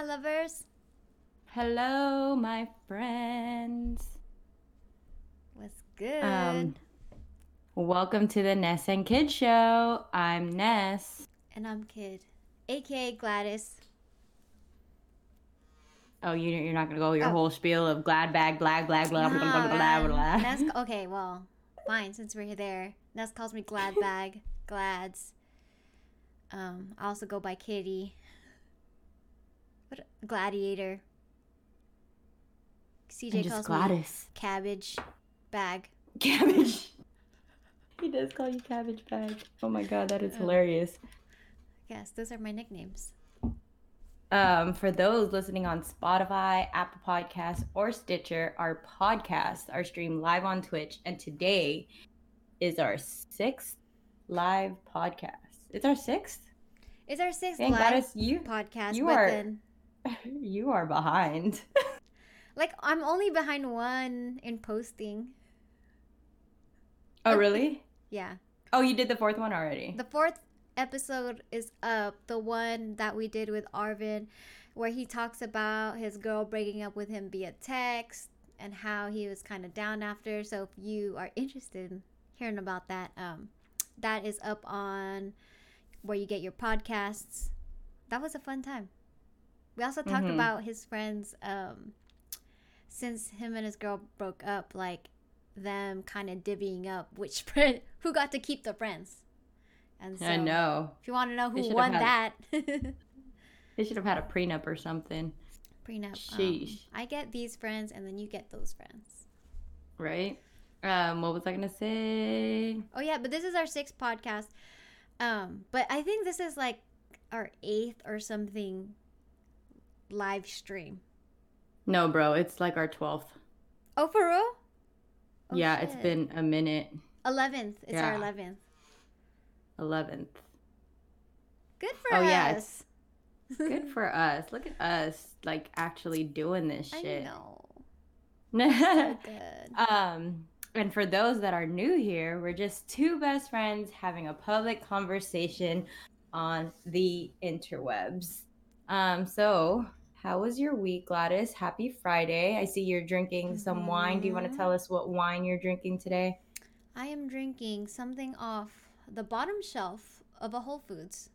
My lovers. Hello, my friends. What's good? Um, welcome to the Ness and Kidd Show. I'm Ness. and I'm Kidd, aka Gladys. Oh, you, you're not gonna go your Oh. whole spiel of glad bag, glad, glad, blah, blah, blah, blah, blah, blah. Ness, okay, well, fine. Since we're here there, Ness calls me Glad Bag, Glads. Um, I also go by Kitty. Gladiator. CJ calls me Gladys. Cabbage Bag. Cabbage. He does call you Cabbage Bag. Oh my god, that is Oh. hilarious. Yes, those are my nicknames. Um, for those listening on Spotify, Apple Podcasts, or Stitcher, our podcasts are streamed live on Twitch, and today is our sixth live podcast. It's our sixth. It's our sixth Thank live Gladys, you podcast. you are- then, you are behind. like, I'm only behind one in posting. oh really? Yeah. Oh, you did the fourth one already. The fourth episode is up, the one that we did with Arvin, where he talks about his girl breaking up with him via text and how he was kind of down after. So if you are interested in hearing about that, um, that is up on where you get your podcasts. That was a fun time. We also talked Mhm. about his friends, um, since him and his girl broke up, like them kind of divvying up which friend who got to keep the friends. And so, I know. if you want to know who won that They should have had a prenup or something, prenup, um, Sheesh. I get these friends, and then you get those friends. right? Um, what was I gonna say? Oh yeah, but this is our sixth podcast. Um, but I think this is like our eighth or something live stream. No, bro, it's like our twelfth. Oh, for real? Oh, yeah, it's been a minute. eleventh. It's our eleventh. Eleventh. Good for Oh, us. Oh, yeah, Good for us. Look at us, like actually doing this shit. I shit. know. So good. um, and for those that are new here, we're just two best friends having a public conversation on the interwebs. Um, so how was your week, Gladys? Happy Friday. I see you're drinking some wine. Do you want to tell us what wine you're drinking today? I am drinking something off the bottom shelf of a Whole Foods.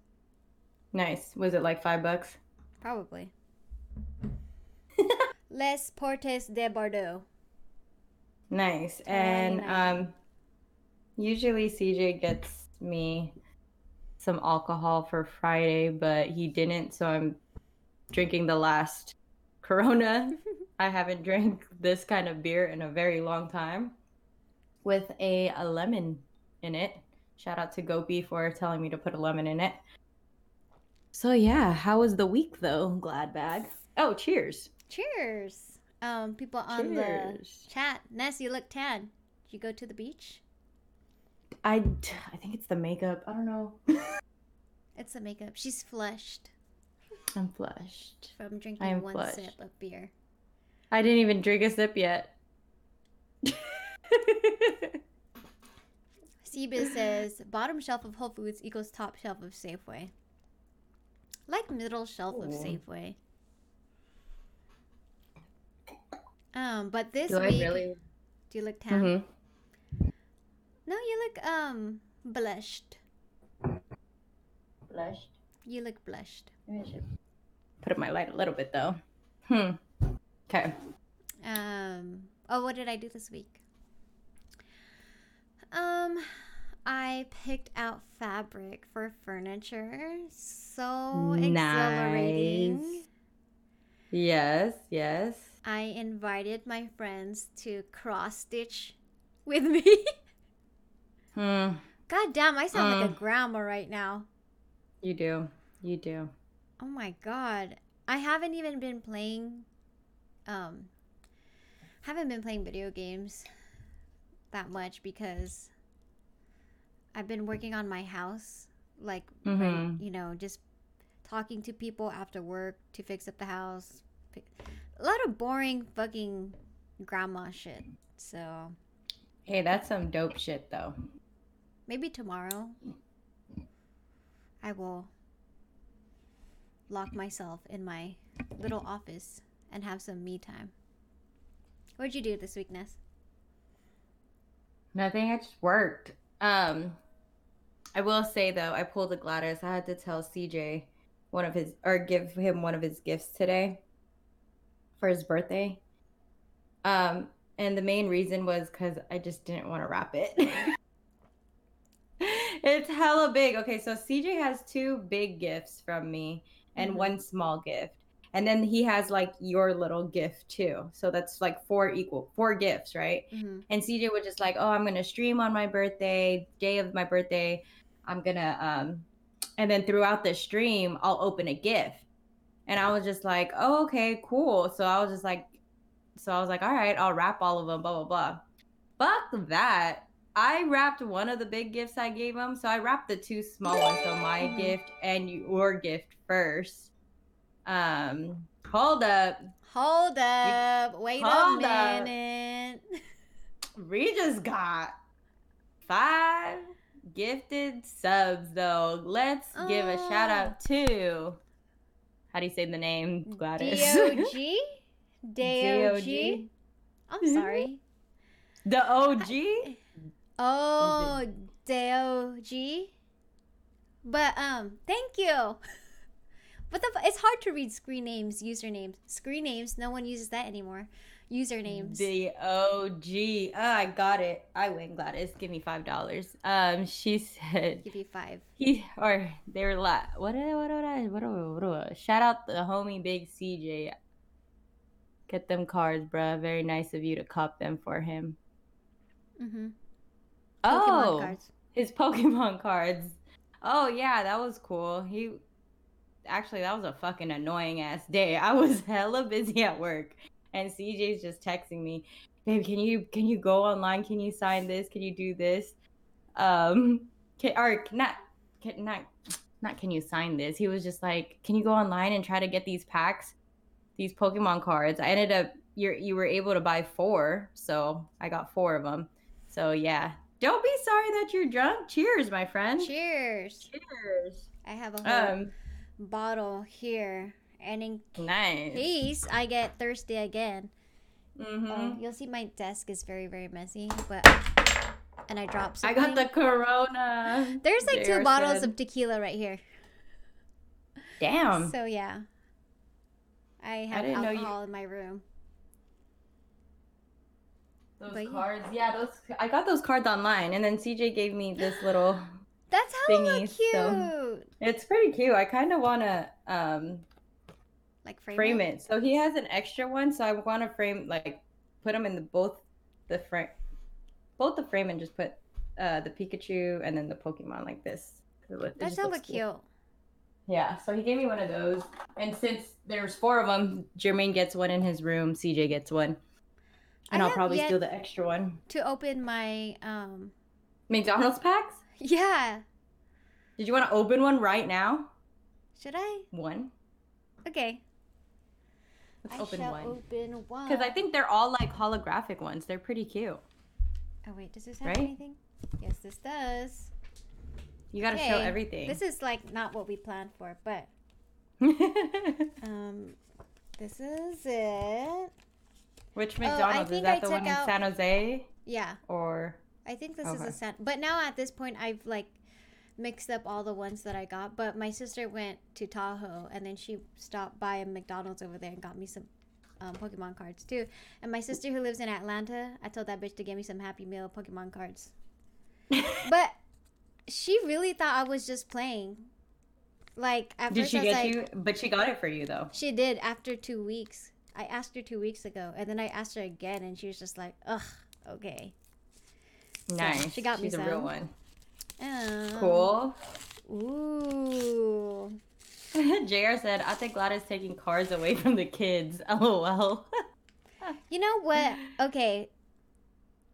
Nice. Was it like five bucks? Probably. Les Portes de Bordeaux. Nice. And 29. um usually CJ gets me some alcohol for Friday, but he didn't, so I'm drinking the last Corona. I haven't drank this kind of beer in a very long time with a, a lemon in it. Shout out to Gopi for telling me to put a lemon in it. So yeah, how was the week though, Glad Bag? Oh, cheers. Cheers. Um, people on the chat. Ness, you look tan. Did you go to the beach? I I think it's the makeup. I don't know. It's the makeup. She's flushed I'm flushed. from I drinking am one flushed. sip of beer. I didn't even drink a sip yet. Seabiz says bottom shelf of Whole Foods equals top shelf of Safeway. Like middle shelf of Safeway. Um, but this Do I week, really? do you look tan? Mm-hmm. No, you look um blushed. Blushed. You look blushed. Maybe I should put up my light a little bit though. Hmm. Okay. Um. Oh, what did I do this week? Um, I picked out fabric for furniture. So exhilarating. Nice. Yes. Yes. I invited my friends to cross stitch with me. Hmm. God damn, I sound like a Mm. grandma right now. You do. You do. Oh my god. I haven't even been playing um haven't been playing video games that much because I've been working on my house like right, Mhm. you know just talking to people after work to fix up the house. A lot of boring fucking grandma shit. So, Hey, that's some dope shit though. maybe tomorrow I will lock myself in my little office and have some me time. What'd you do this week, Ness? Nothing. I just worked. Um, I will say though, I pulled a Gladys. I had to tell CJ one of his or give him one of his gifts today for his birthday. Um, and the main reason was because I just didn't want to wrap it. it's hella big. Okay, so CJ has two big gifts from me and Mhm. one small gift. And then he has like your little gift too. So that's like four equal, four gifts, right? Mm-hmm. And CJ was just like, "Oh, I'm gonna stream on my birthday, day of my birthday. I'm gonna um, and then throughout the stream, I'll open a gift." And I was just like, "Oh, okay, cool." So I was just like, so I was like, "All right, I'll wrap all of them." Blah blah blah. Fuck that. I wrapped one of the big gifts I gave him, so I wrapped the two small ones. So my Mhm. gift and your gift first. Um, hold up. Hold up. Wait Hold a up. minute. We just got five gifted subs though. Let's give a shout out to how do you say the name, Gladys? D-O-G? D-O-G? D-O-G. I'm sorry. the OG? Oh, D-O-G? But, um, thank you. But the, it's hard to read screen names, usernames. Screen names, no one uses that anymore. Usernames. The OG. Oh, I got it. I win, Gladys. Give me five dollars. Um, she said Give you five. he or they were like, What? What? What? What? what, what shout out the homie Big CJ. Get them cards, bruh. Very nice of you to cop them for him. Mm-hmm. Oh, cards. his Pokemon cards. Oh yeah, that was cool. He actually that was a fucking annoying ass day. I was hella busy at work, and CJ's just texting me, "Babe, can you can you go online? Can you sign this? Can you do this? Um, can, or not can not not can you sign this? He was just like, can you go online and try to get these packs, these Pokemon cards? I ended up you you were able to buy four, so I got four of them. So yeah, don't be sorry that you're drunk. Cheers, my friend. Cheers. Cheers. I have a whole Um, bottle here. And in nice. case I get thirsty again, hmm oh, you'll see my desk is very, very messy. But and I dropped I got the Corona. There's like two bottles said. of tequila right here. Damn. So yeah, I have didn't know you- alcohol in my room. Those but cards. Yeah, those. I got those cards online, and then CJ gave me this little. That's hella Thingies, cute. so- It's pretty cute. I kind of want to um Like frame, frame it. So he has an extra one, so I want to frame like put them in the both the frame, both the frame, and just put uh the Pikachu and then the Pokemon like this. it look- it That's just hella cute. Yeah, so he gave me one of those, and since there's four of them, Jermaine gets one in his room, CJ gets one, and I I'll probably steal the extra one. To open my um, McDonald's packs? yeah. Did you want to open one right now? Should I? One. Okay. Let's I open shall one. open one. Because I think they're all like holographic ones. They're pretty cute. Oh wait, does this have Right? anything? Yes, this does. You gotta show everything. This is like not what we planned for, but um, this is it. Which Oh, McDonald's is that I the one in San Jose Yeah, or? I think this is Okay. a set. But now at this point, I've like mixed up all the ones that I got. But my sister went to Tahoe, and then she stopped by a McDonald's over there and got me some um, Pokemon cards too. And my sister who lives in Atlanta, I told that bitch to get me some Happy Meal Pokemon cards. But she really thought I was just playing. Like at Did first she I was get like, you? But she got it for you though. She did after two weeks. I asked her two weeks ago, and then I asked her again, and she was just like, "Ugh, okay." So, Nice. she got me She's a real some. one. Um, Cool. Ooh. JR said, I think Gladys taking cars away from the kids. LOL. You know what? Okay.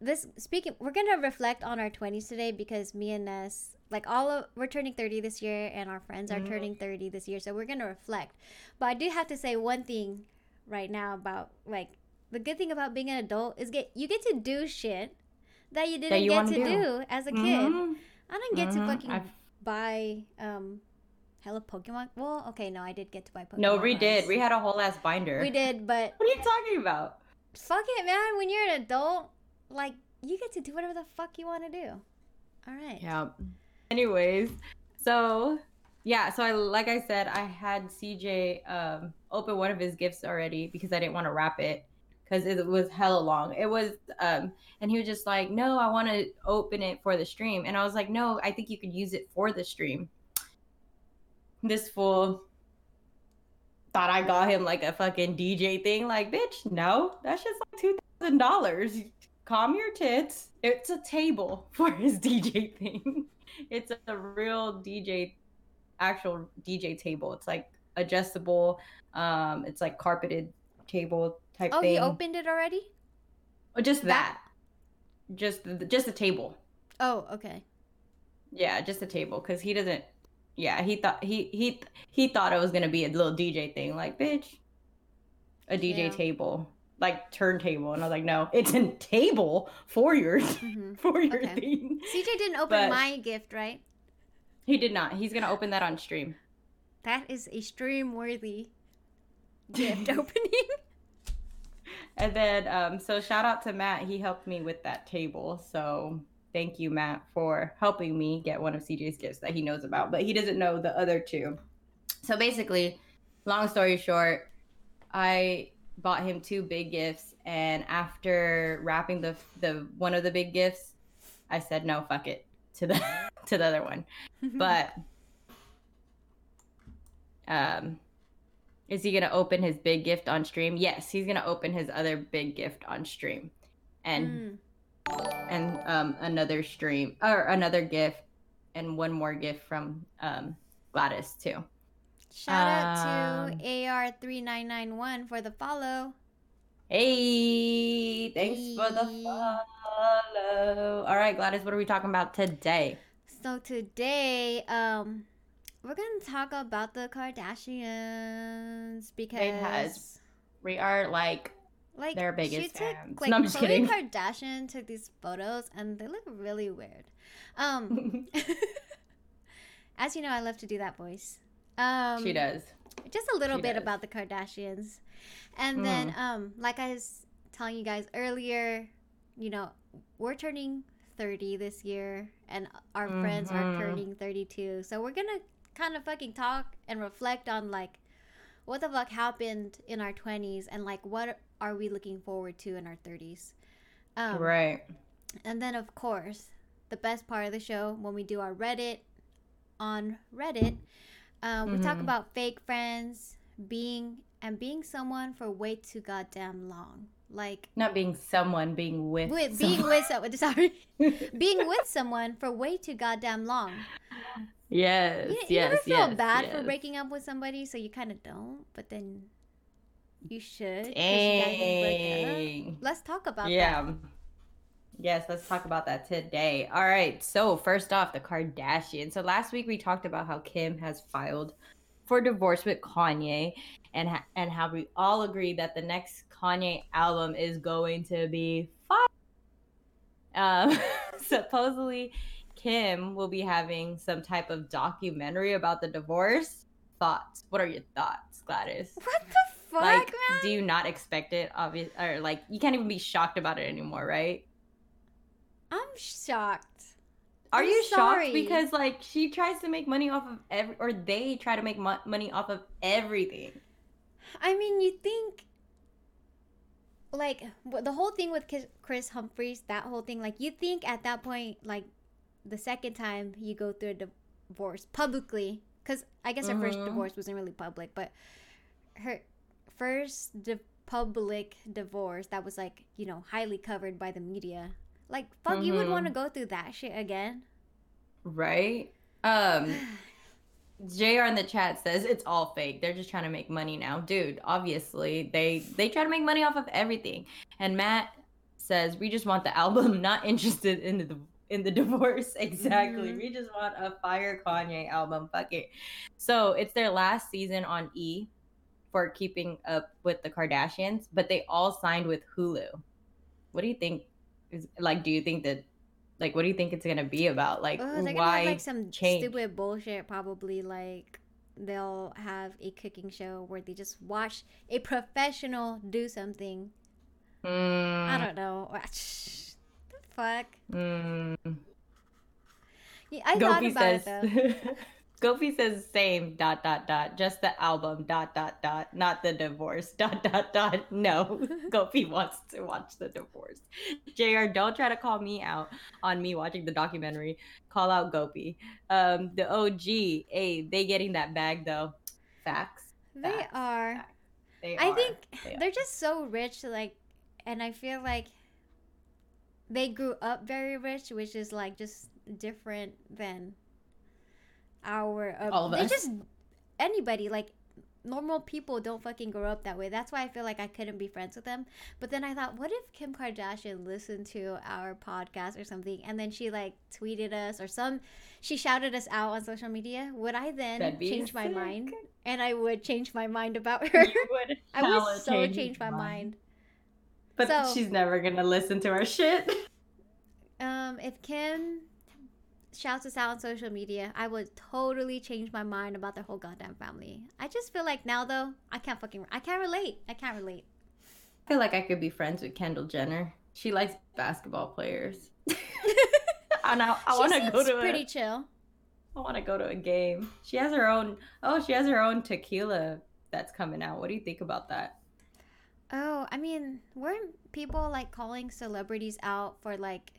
This speaking, we're gonna reflect on our twenties today because me and Ness, like all of, we're turning thirty this year, and our friends are Mhm. turning thirty this year. So we're gonna reflect. But I do have to say one thing right now about like the good thing about being an adult is get you get to do shit that you didn't you get wanna do. do. as a kid. Mhm. I didn't get to Mhm. fucking I've- buy um hella Pokemon. Well, okay, no, I did get to buy Pokemon. No, we did. We had a whole ass binder. We did, but What are you talking about? fuck it, man. When you're an adult, like you get to do whatever the fuck you want to do. All right. Yeah. Anyways, so yeah, so I like I said, I had CJ um open one of his gifts already because I didn't want to wrap it because it was hella long. It was um and he was just like, "No, I want to open it for the stream." And I was like, "No, I think you could use it for the stream." This fool thought I got him like a fucking DJ thing. Like, bitch, no, that's just like two thousand dollars. Calm your tits. It's a table for his DJ thing. It's a real DJ, actual DJ table. It's like adjustable. Um, it's like carpeted table type Oh, thing. he opened it already? Oh, just that- that. Just the, just a table. Oh, okay. Yeah, just a table because he doesn't. Yeah, he thought he he he thought it was gonna be a little DJ thing, like bitch, a DJ Yeah. table, like turntable, and I was like, no, it's a table for your hmm for your Okay. thing. CJ didn't open But- my gift, right? He did not. He's gonna open that on stream. That is a stream worthy gift opening. And then, um, so shout out to Matt. He helped me with that table. So thank you, Matt, for helping me get one of CJ's gifts that he knows about, but he doesn't know the other two. So basically, long story short, I bought him two big gifts, and after wrapping the the one of the big gifts, I said no, fuck it to the to the other one. But um is he gonna open his big gift on stream? Yes, he's gonna open his other big gift on stream. And Mm. and um another stream or another gift and one more gift from um Gladys too. Shout out Um, to AR3991 for the follow. Hey, thanks for the follow. All right, Gladys, what are we talking about today? So today, um, we're gonna talk about the Kardashians because has We are like like their biggest she took, fans. Like No, I'm just Khloe kidding. Kardashian took these photos and they look really weird. Um, as you know, I love to do that voice. Um, she does. just a little She bit does. about the Kardashians. And then um like I was telling you guys earlier, you know, we're turning 30 this year and our friends are Mhm. turning 32. So we're going to kind of fucking talk and reflect on like what the fuck happened in our 20s and like what are we looking forward to in our 30s. Um, right. and then, of course, the best part of the show when we do our Reddit on Reddit, um, we talk Mhm. about fake friends being and being someone for way too goddamn long. Like Not being someone, being with. with being with someone. Sorry, being with someone for way too goddamn long. yes. You, you yes. never feel yes, bad for yes. breaking up with somebody, so you kind of don't, but then you should. 'cause you guys didn't break up. Dang. Let's talk about that. Yeah. Yes, let's talk about that today. All right. So, first off, the Kardashians. So, last week we talked about how Kim has filed for divorce with Kanye and ha- and how we all agree that the next Kanye album is going to be fire. Um, supposedly Kim will be having some type of documentary about the divorce. Thoughts? What are your thoughts, Gladys? What the fuck, like man? do you not expect it obvious or like you can't even be shocked about it anymore right I'm shocked. are I'm you sorry. shocked because like she tries to make money off of every or they try to make mo- money off of everything I mean, you think like the whole thing with Kris Humphries, that whole thing, like you think at that point, like the second time you go through a divorce publicly, because I guess her first Mhm. divorce wasn't really public, but her first di- public divorce that was like you know highly covered by the media. Like fuck, you would want to go through that shit again. right um jr in the chat says it's all fake. They're just trying to make money now. Dude obviously they they try to make money off of everything. And matt says we just want the album not interested in the in the divorce. Exactly. Mhm. we just want a fire kanye album. Fuck it. So it's their last season on e for keeping up with the kardashians but they all signed with hulu. What do you think is like do you think that like what do you think it's gonna be about like Oh, why have like some change? stupid bullshit, probably like they'll have a cooking show where they just watch a professional do something. Mm, I don't know. What the fuck. mm. Yeah, I thought Gopi about it though. Gopi says same dot dot dot. Just the album dot dot dot. Not the divorce dot dot dot. No, Gopi wants to watch the divorce. Jr. Don't try to call me out on me watching the documentary. Call out Gopi. Um, the OG. Hey, they getting that bag though. Facts. They Facts. are. Facts. They I are. think They they're just so rich, like, and I feel like they grew up very rich, which is like just different than our. Uh, All of they us. just anybody like normal people don't fucking grow up that way. That's why I feel like I couldn't be friends with them. But then I thought, what if Kim Kardashian listened to our podcast or something, and then she like tweeted us or some, she shouted us out on social media? Would I then change my mind? And I would change my mind about her. You would I would so change change my mind. But So- she's never gonna listen to our shit. Um, if Kim shouts us out on social media, I would totally change my mind about the whole goddamn family. I just feel like now though, I can't fucking, I can't relate. I can't relate. I feel like I could be friends with Kendall Jenner. She likes basketball players. and I, I want to go to a pretty a, chill. I want to go to a game. She has her own. Oh, she has her own tequila that's coming out. What do you think about that? Oh, I mean, weren't people like calling celebrities out for like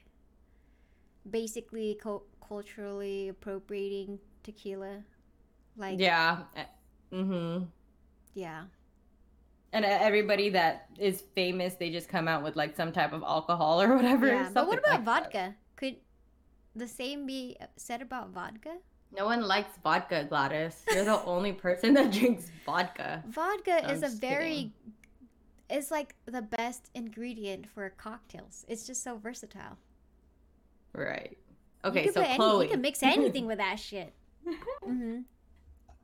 basically co- culturally appropriating tequila? Like, yeah. Mm-hmm. yeah. And uh, everybody that is famous, they just come out with like some type of alcohol or whatever. Yeah, but what about like that. vodka? Could the same be said about vodka? No one likes vodka, Gladys. You're the only person that drinks vodka. Vodka I'm is a very kidding. it's like the best ingredient for cocktails. It's just so versatile. Right. Okay, so put any- Chloe. you can mix anything with that shit. hmm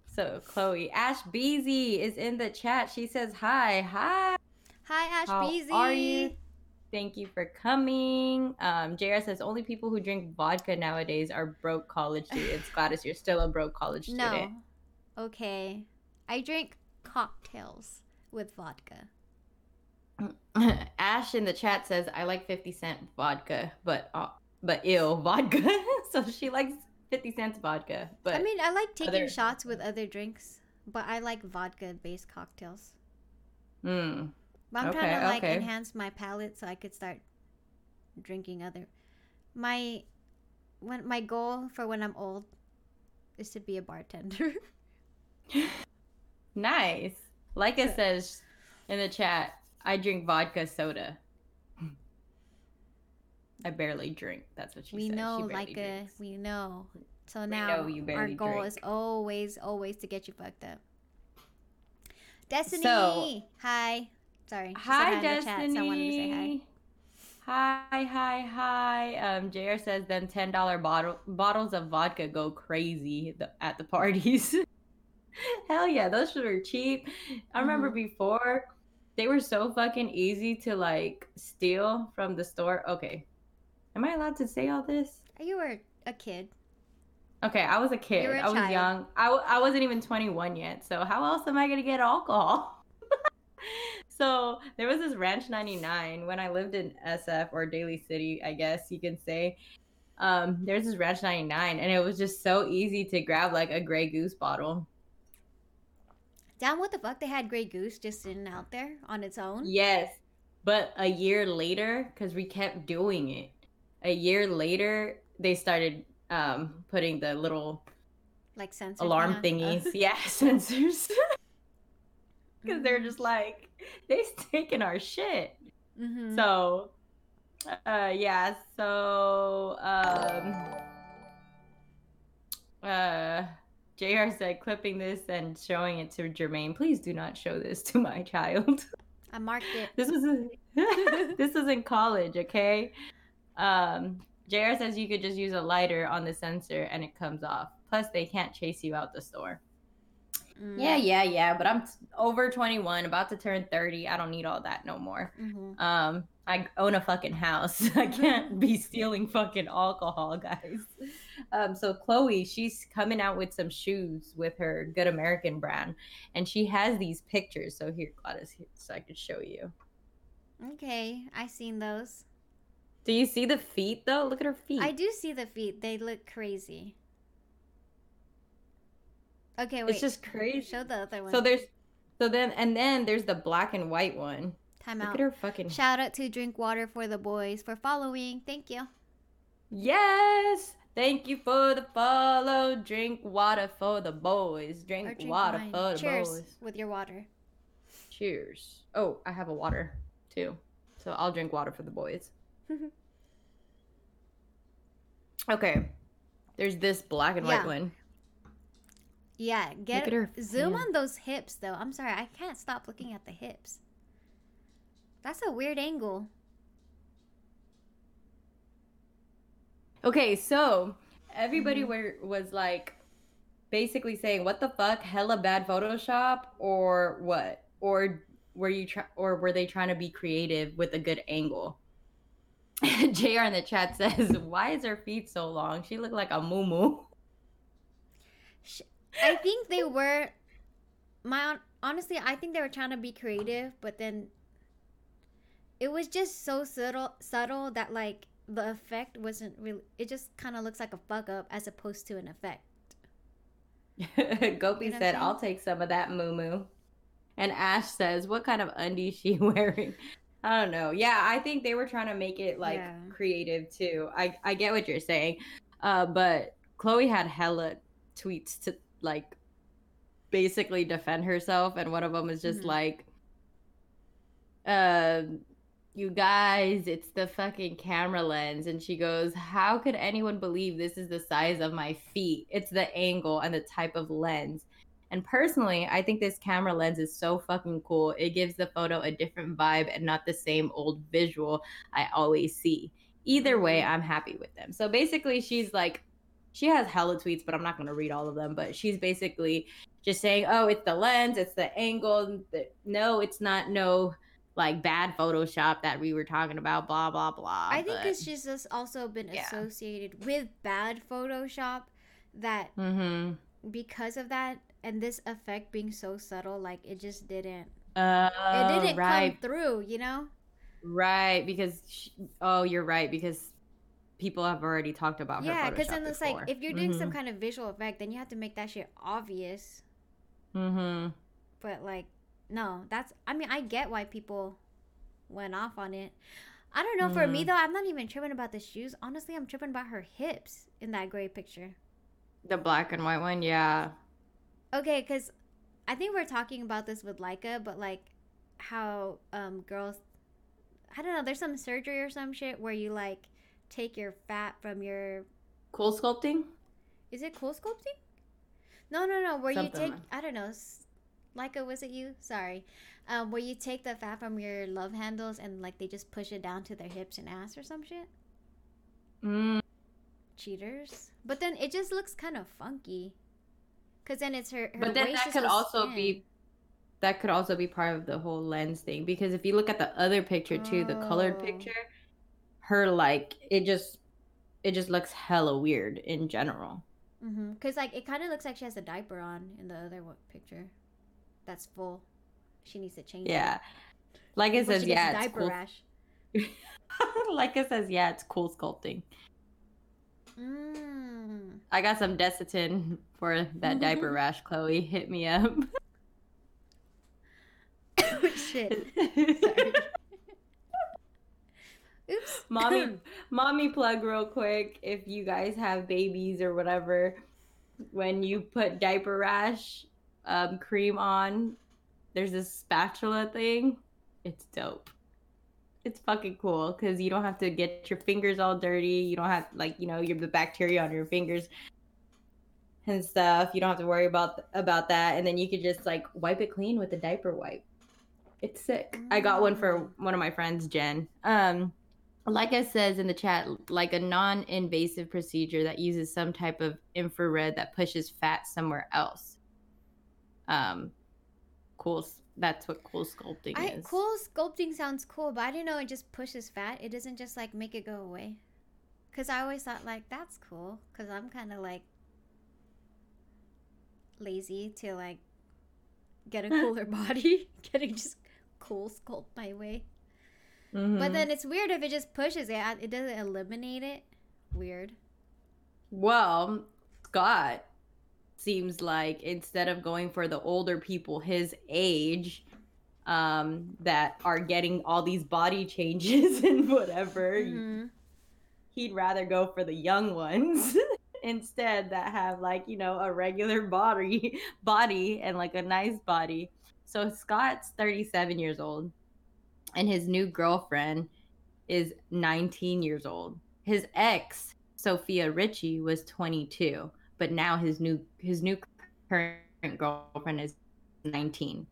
So Chloe, Ash Beezy is in the chat. She says hi, hi. Hi, Ash How Beezy. are you? Thank you for coming. Um, JR says only people who drink vodka nowadays are broke college students. Gladys, you're still a broke college student. No. Okay. I drink cocktails with vodka. Ash in the chat says I like 50 cent vodka, but uh, but ill vodka. so she likes 50 cents vodka. But I mean, I like taking other- shots with other drinks, but I like vodka-based cocktails. mm, But I'm trying to like okay. enhance my palate so I could start drinking other. My when my goal for when I'm old is to be a bartender. nice. Leica says in the chat, I drink vodka soda. I barely drink. That's what she said. we said. know, she like a we know. So We now know our goal drink. is always, always to get you fucked up. Destiny, So- hi. Sorry, Hi, chat, Destiny. so I wanted to say hi. Hi, hi, hi. Um, JR says them ten dollar bottle bottles of vodka go crazy the, at the parties. Hell yeah, those were cheap. I remember Mm-hmm. before they were so fucking easy to like steal from the store. Okay, am I allowed to say all this? You were a kid. Okay, I was a kid. a I was child. young. I, w- I wasn't even 21 yet. So how else am I going to get alcohol? so there was this Ranch 99 when I lived in SF or Daly City, I guess you can say. Um, there's this Ranch 99 and it was just so easy to grab like a Grey Goose bottle. Damn, what the fuck? They had Grey Goose just sitting out there on its own. Yes. But a year later, because we kept doing it, a year later, they started um, putting the little Like sensors. alarm thingies. yeah, sensors. Because they're just like, they taking our shit. Mhm. So, uh, yeah, so, um, uh, JR said clipping this and showing it to Jermaine. Please do not show this to my child. I marked it. this was a, this was in college, okay? Um, JR says you could just use a lighter on the sensor and it comes off. Plus, they can't chase you out the store. Mm. Yeah, yeah, yeah. But I'm t- over 21, about to turn 30. I don't need all that no more. Mhm. Um, I own a fucking house. I can't be stealing fucking alcohol, guys. Um, so Khloe, she's coming out with some shoes with her Good American brand, and she has these pictures. So here, Gladys, here, so I could show you. Okay, I seen those. Do you see the feet though? Look at her feet. I do see the feet. They look crazy. Okay, wait. It's just crazy. Show the other one. So there's, so then and then there's the black and white one. Time Look out. at her fucking. Shout out to Drink Water for the Boys for following. Thank you. Yes. Thank you for the follow. Drink water for the boys. Drink, drink water wine. for the Cheers boys. with your water. Cheers. Oh, I have a water too. So I'll drink water for the boys. Okay. There's this black and Yeah. white one. Yeah, get at her zoom fan. on those hips though. I'm sorry, I can't stop looking at the hips. That's a weird angle. Okay, so everybody Mm-hmm. were, was like basically saying, "What the fuck? Hella bad Photoshop or what? Or were you try- or were they trying to be creative with a good angle?" Jr. in the chat says, "Why is her feet so long? She looked like a moo I think they were my honestly, I think they were trying to be creative, but then it was just so subtle subtle that like the effect wasn't really it just kind of looks like a fuck up as opposed to an effect. Gopi You know said, "I'll take some of that moo moo." And Ash says, "What kind of undies she wearing?" I don't know. Yeah, I think they were trying to make it like Yeah. creative too. I I get what you're saying, uh, but Khloe had hella tweets to like basically defend herself, and one of them was just Mhm. like, um. You guys, it's the fucking camera lens. And she goes, How could anyone believe this is the size of my feet? It's the angle and the type of lens. And personally, I think this camera lens is so fucking cool. It gives the photo a different vibe and not the same old visual I always see. Either way, I'm happy with them. So basically, she's like, she has hella tweets, but I'm not going to read all of them. But she's basically just saying, oh, it's the lens, it's the angle. No, it's not no like bad Photoshop that we were talking about, blah, blah, blah. I think but- it's just also been yeah. associated with bad Photoshop that Mhm. because of that and this effect being so subtle, like it just didn't Uh, it didn't right. come through, you know? Right, because sh oh, you're right because people have already talked about. Yeah, because then it's before. like if you're doing some Mhm. kind of visual effect, then you have to make that shit obvious. Mhm. But like, no, that's. I mean, I get why people went off on it. I don't know. For me Mhm. though, I'm not even tripping about the shoes. Honestly, I'm tripping about her hips in that gray picture. the black and white one, yeah. Okay, because I think we're talking about this with Leica, but like how um girls, I don't know. There's some surgery or some shit where you like take your fat from your Cool sculpting. Is it cool sculpting? No, no, no. Where Something you take, I don't know. Leica, was it you? Sorry. Um, where you take the fat from your love handles and like they just push it down to their hips and ass or some shit. Mm, Cheaters. But then it just looks kind of funky. Cause then it's her. her but then that could so also thin. be that could also be part of the whole lens thing because if you look at the other picture too, the colored Oh. picture, her like it just it just looks hella weird in general. Mm-hmm. Cause like it kind of looks like she has a diaper on in the other one picture. That's full. She needs to change. it Yeah. Like it before says, yeah, diaper cool. rash. like it says, yeah, it's cool sculpting. Mm. I got some Desitin for that diaper rash, Khloe. Hit me up. Shit. Sorry. Oops. mommy, mommy plug real quick. If you guys have babies or whatever, when you put diaper rash um, cream on, there's this spatula thing. It's dope. It's fucking cool because you don't have to get your fingers all dirty. You don't have like you know your the bacteria on your fingers and stuff. You don't have to worry about about that, and then you could just like wipe it clean with a diaper wipe. It's sick. I got one for Mm. one of my friends, Jen. Um, like I says in the chat, like a non-invasive procedure that uses some type of infrared that pushes fat somewhere else. Um, cool. That's what cool sculpting I, is. cool sculpting sounds cool, but I didn't know it just pushes fat. It doesn't just like make it go away. Cause I always thought like that's cool. Cause I'm kind of like lazy to like get a cooler body, getting just cool sculpt my way. But Mhm. then it's weird if it just pushes it. It doesn't eliminate it. Weird. Well, Scott seems like instead of going for the older people his age um that are getting all these body changes and whatever, Mhm. he'd rather go for the young ones instead that have like, you know, a regular body body and like a nice body. So Scott's 37 years old and his new girlfriend is 19 years old. His ex, Sofia Richie was 22, but now his new his new current girlfriend is 19.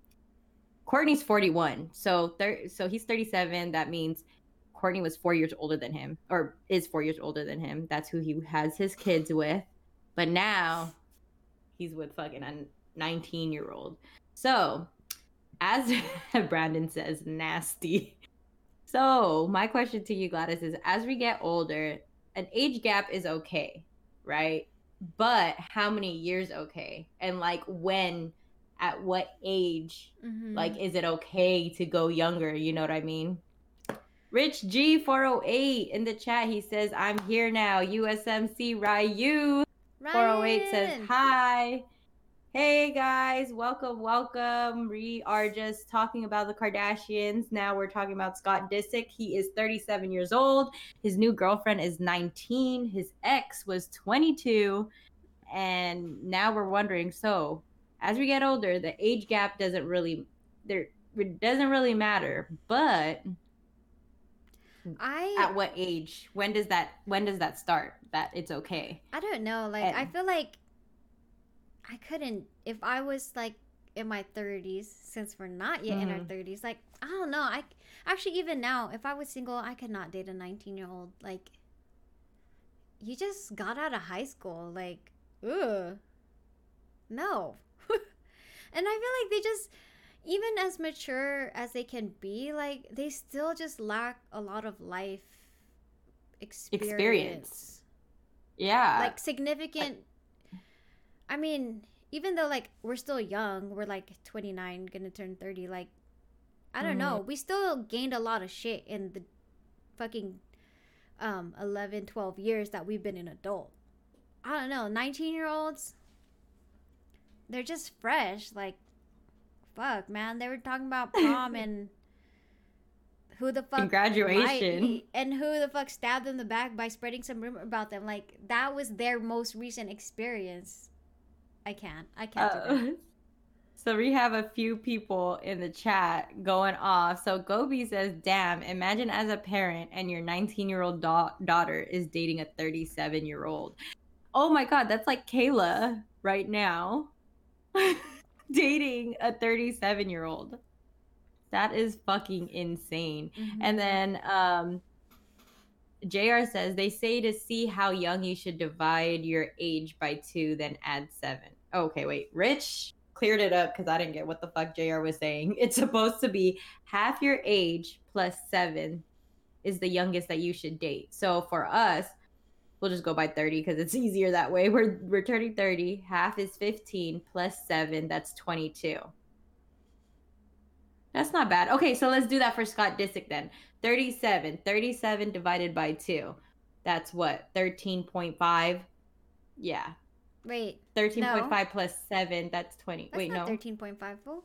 Kourtney's 41. So thir- so he's 37. That means Kourtney was 4 years older than him or is 4 years older than him. That's who he has his kids with. But now he's with fucking a 19-year-old. So, as Brandon says, nasty. So, my question to you, Gladys, is as we get older, an age gap is okay, right? But how many years okay? And like when, at what age, Mhm. like, is it okay to go younger? You know what I mean? Rich G408 in the chat, he says, I'm here now. USMC Ryu. 408 says hi. Hey guys, welcome, welcome. We are just talking about the Kardashians. Now we're talking about Scott Disick. He is 37 years old. His new girlfriend is 19. His ex was 22. And now we're wondering so, as we get older, the age gap doesn't really there it doesn't really matter. But I at what age? When does that when does that start? That it's okay. I don't know. Like I feel like I couldn't if I was like in my 30s since we're not yet in our Mhm. 30s. Like I don't know. I actually even now if I was single, I could not date a 19-year-old. Like you just got out of high school. Like ugh. No. and I feel like they just even as mature as they can be, like they still just lack a lot of life experience Experience. Yeah. like significant i mean even though like we're still young we're like 29 gonna turn 30 like i don't know. We still gained a lot of shit in the fucking um 11 12 years that we've been an adult. I don't know 19 year olds they're just fresh like fuck man. They were talking about prom and who the fuck And graduation. and who the fuck stabbed them in the back by spreading some rumor about them. Like that was their most recent experience i can't i can't do that Uh, so we have a few people in the chat going off. So Gopi says, "Damn! Imagine as a parent and your 19 year old da- daughter is dating a 37 year old. Oh my god, that's like Kayla right now, dating a 37 year old. That is fucking insane." Mhm. And then um JR says they say to see how young you should divide your age by two, then add seven. Okay, wait. Rich cleared it up because I didn't get what the fuck JR was saying. It's supposed to be half your age plus seven is the youngest that you should date. So for us, we'll just go by 30 because it's easier that way. We're we're turning 30. Half is 15 plus seven, that's 22. That's not bad. Okay, so let's do that for Scott Disick then. 37. 37 divided by 2. That's what? 13.5? Yeah. Wait 13.5 plus 7, that's 20. that's Wait, no. 13.5 fool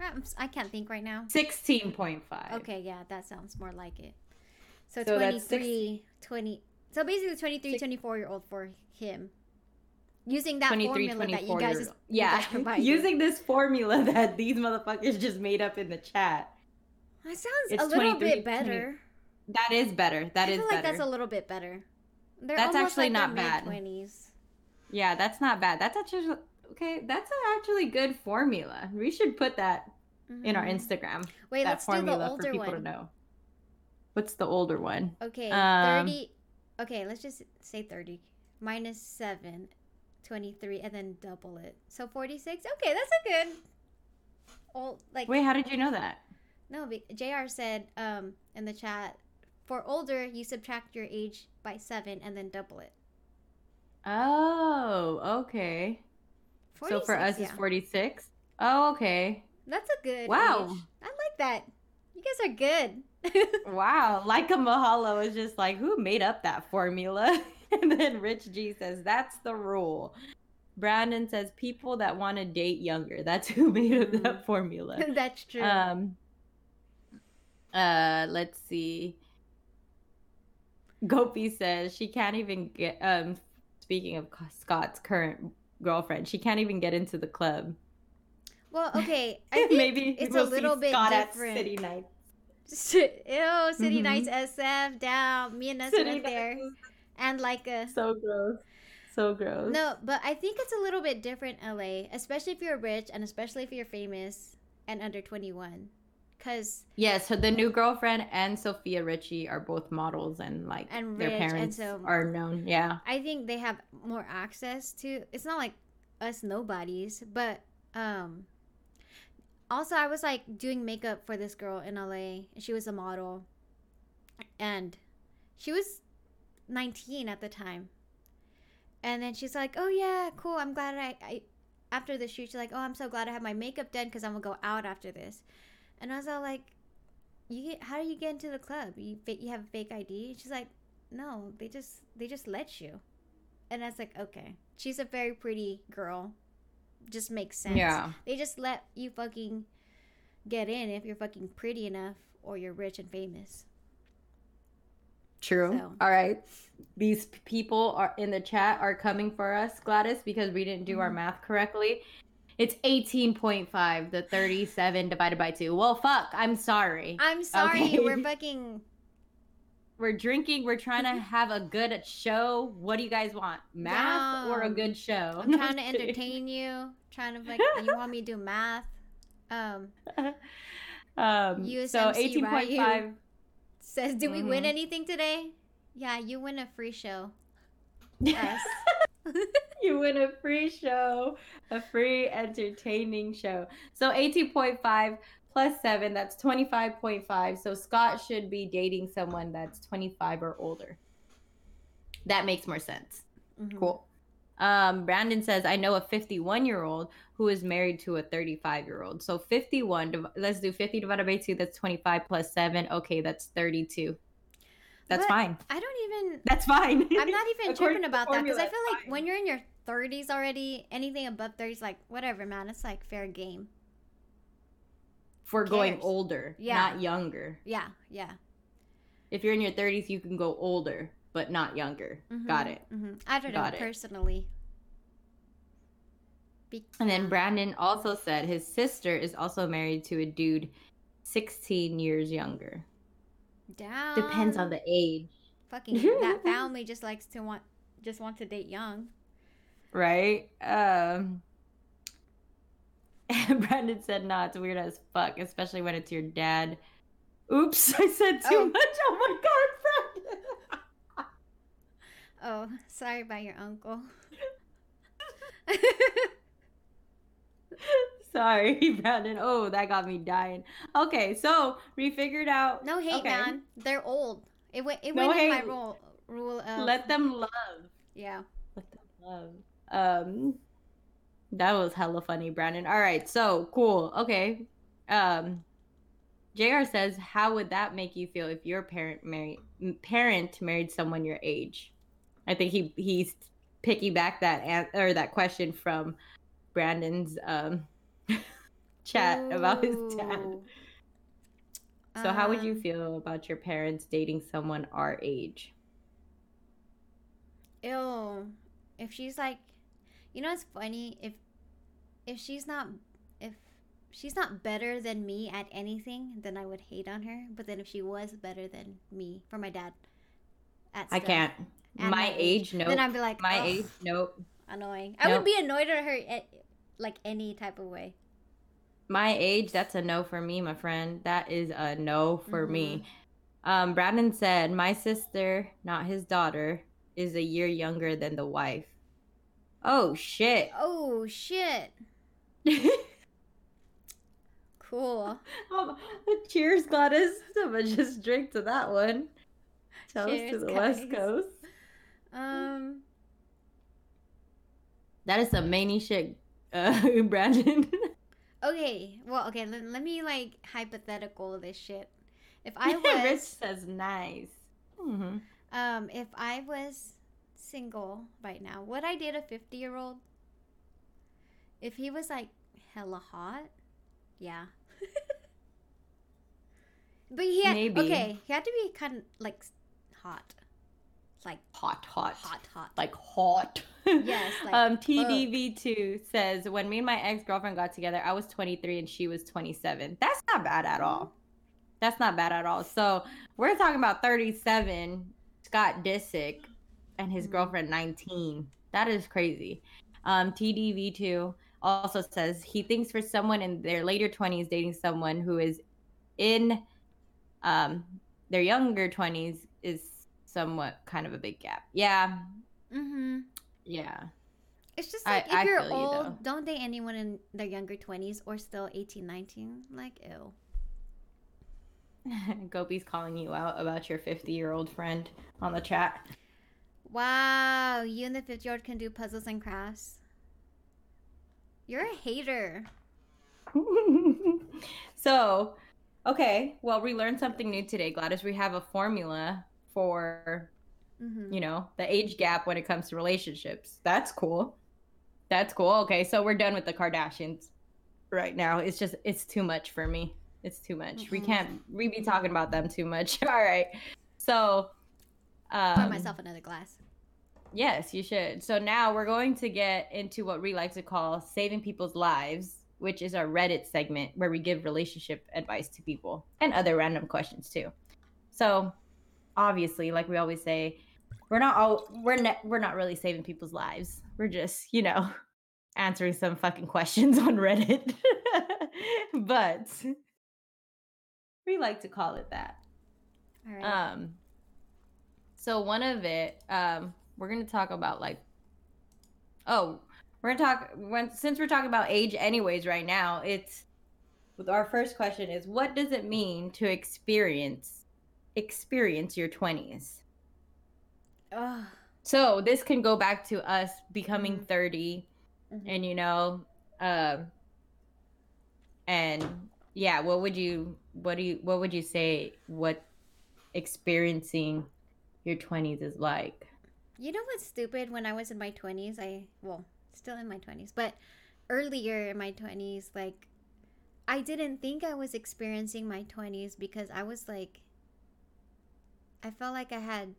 I'm s- i can't think right now 16.5. okay yeah that sounds more like it so, So 23 20 so basically 23 24 year old for him using that 23, formula that you 24 guys you Yeah, guys using this formula that these motherfuckers just made up in the chat. that sounds it's a little bit better That is better. That I is feel better. like that's a little bit better. They're That's actually like not bad. Mid-20s. Yeah, that's not bad. That's actually okay. That's actually good formula. We should put that in our Mhm. Instagram. Wait, that let's do the formula for older people to one. know. What's the older one? Okay, Um, 30. Okay, let's just say 30. Minus 7, 23, and then double it. So 46. Okay, that's a good. old like Wait, how did you know that? no. Jr. said um in the chat for older you subtract your age by seven and then double it. Oh, okay. so for us, yeah. it's 46. Oh, okay. That's a good. Wow. age. I like that. You guys are good. Wow. Like a Mahalo is just like, who made up that formula? and then Rich G says, that's the rule. Brandon says, people that want to date younger. That's who made up that formula. That's true. Um, uh, let's see. Gopi says she can't even get. Um, speaking of Scott's current girlfriend, she can't even get into the club. well, okay. I think Maybe it's we'll a little bit Scott different. at City Night. Ew, City Mhm. Nights SF down. Me and us City went there, Nights. and like a So gross. So gross. no, but I think it's a little bit different. LA, especially if you're rich and especially if you're famous and under twenty one, because Yes, so the new girlfriend and Sofia Richie are both models and like And their rich, and parents so- are known. Yeah. I think they have more access to. It's not like us nobodies, but um. Also, I was like doing makeup for this girl in LA. and She was a model, and she was 19 at the time. And then she's like, "Oh yeah, cool. I'm glad I, I." After the shoot, she's like, "Oh, I'm so glad I have my makeup done because I'm gonna go out after this." And I was all like, "You get? How do you get into the club? You you have a fake ID?" She's like, "No, they just they just let you." And I was like, "Okay." She's a very pretty girl. Just makes sense. Yeah. They just let you fucking get in if you're fucking pretty enough or you're rich and famous. True. So- All right. These people are in the chat are coming for us, Gladys, because we didn't do our Mhm. math correctly. It's 18.5, the 37 divided by 2. Well, fuck. I'm sorry. I'm sorry, Okay. we're fucking We're drinking. We're trying to have a good show. What do you guys want? Math or a good show? I'm trying to entertain you. Trying to like you want me to do math. Um um, so USMC 18.5. says, "Did we win Mhm. anything today?" Yeah, you win a free show. Us. you win a free show, a free entertaining show. So 18.5 plus 7, that's 25.5. So Scott should be dating someone that's 25 or older. That makes more sense. Mhm. Cool. Um, Brandon says, I know a 51 year old who is married to a 35 year old. So 51, let's do 50 divided by 2. That's 25 plus 7. Okay, that's 32. That's But fine. I don't even. That's fine. I'm not even tripping about that because I feel like fine. when you're in your 30s already, anything above 30s, like whatever, man. It's like fair game. For going older, Yeah. not younger. Yeah, yeah. If you're in your 30s, you can go older, but not younger. Got Mhm, it. mhm. I don't know it. personally. Be- And then. Brandon also said his sister is also married to a dude 16 years younger. down. Depends on the age, fucking that family just likes to want just want to date young. Right? Um and Brandon said, nah, it's weird as fuck, especially when it's your dad. Oops, I said too Oh. much. Oh my god, Brandon. Oh, sorry about your uncle. Sorry, Brandon. Oh, that got me dying. Okay, so we figured out. no hate, okay, man. They're old. It went. It No went in my rule. Rule of Let them love. yeah. Let them love. Um, that was hella funny, Brandon. All right, so cool. Okay. Um, Jr. says, how would that make you feel if your parent married parent married someone your age? I think he he's piggyback that an- or that question from Brandon's um chat about his dad. Ooh. So how would you Um, feel about your parents dating someone our age? Ew. If she's like, you know, it's funny if if she's not if she's not better than me at anything, then I would hate on her. But then if she was better than me for my dad, at I stuff, can't. and My age, no. Then I'd be like, My "Ugh, age, nope. annoying. I would be annoyed at her at like any type of way. My age, that's a no for me, my friend. That is a no for me. Um, Brandon said, My sister, not his daughter, is a year younger than the wife. Oh shit. Oh shit. Cool. Um, cheers, Gladys. Gonna just drink to that one. To Cheers, the West. Coast. Um. That is some many shit, uh, Brandon. Okay. Well. Okay. Let, let me like hypothetical this shit. If I Rich was says nice. hmm um if I was single right now, would I date a fifty year old? If he was like hella hot, yeah. but he had, Maybe. okay. He had to be kind of like hot, like Hot, hot, hot, hot. like hot. Yes, like, um, TDV2 says when me and my ex girlfriend got together, I was 23 and she was 27. That's not bad at all. That's not bad at all. So we're talking about 37, Scott Disick, and his Mhm. girlfriend 19. That is crazy. Um, TDV2 also says he thinks for someone in their later 20s dating someone who is in um, their younger 20s is somewhat kind of a big gap. Yeah. Mm-hmm. Yeah. It's just I- like if I you're feel you, old, don't date anyone in their younger 20s or still 18, 19. Like, ew. Gopi's calling you out about your 50 year old friend on the chat. Wow, you and the 50 year old can do puzzles and crafts. You're a hater. so, okay, well, we learned something new today, Gladys. We have a formula for, Mm-hmm. you know, the age gap when it comes to relationships. That's cool. That's cool. Okay, so we're done with the Kardashians right now. It's just, it's too much for me. It's too much. We Mm-mm. can't, we be talking about them too much. All right. So, um, Pour myself another glass. Yes, you should. So now we're going to get into what we like to call saving people's lives, which is our Reddit segment where we give relationship advice to people and other random questions too. So obviously, like we always say, we're not all we're ne- we're not really saving people's lives. We're just, you know, answering some fucking questions on Reddit. but we like to call it that. All right. Um, so one of it, um, we're gonna talk about like, oh, we're gonna talk when since we're talking about age, anyways. Right now, it's with our first question is what does it mean to experience experience your twenties? Ugh. So this can go back to us becoming Mhm. 30 Mhm. and you know, um, and yeah, what would you what do you what would you say what experiencing your 20s is like? You know what's stupid? When I was in my 20s, I, well, still in my 20s, but earlier in my 20s, like, I didn't think I was experiencing my 20s because I was like, I felt like I had,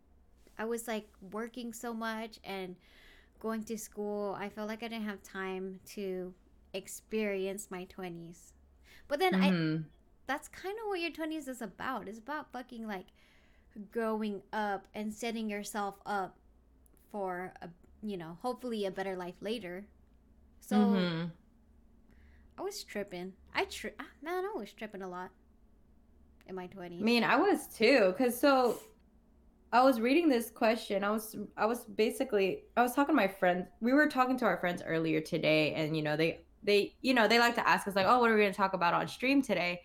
I was like working so much and going to school. I felt like I didn't have time to experience my 20s. But then I, Mhm. that's kind of what your 20s is about. It's about fucking like growing up and setting yourself up for a you know, hopefully a better life later. So Mhm. I was tripping. I tri- ah, man, I was tripping a lot in my 20s. I mean, I was too, cause so I was reading this question. I was I was basically I was talking to my friends. We were talking to our friends earlier today, and you know they they you know they like to ask us like, oh, what are we gonna talk about on stream today?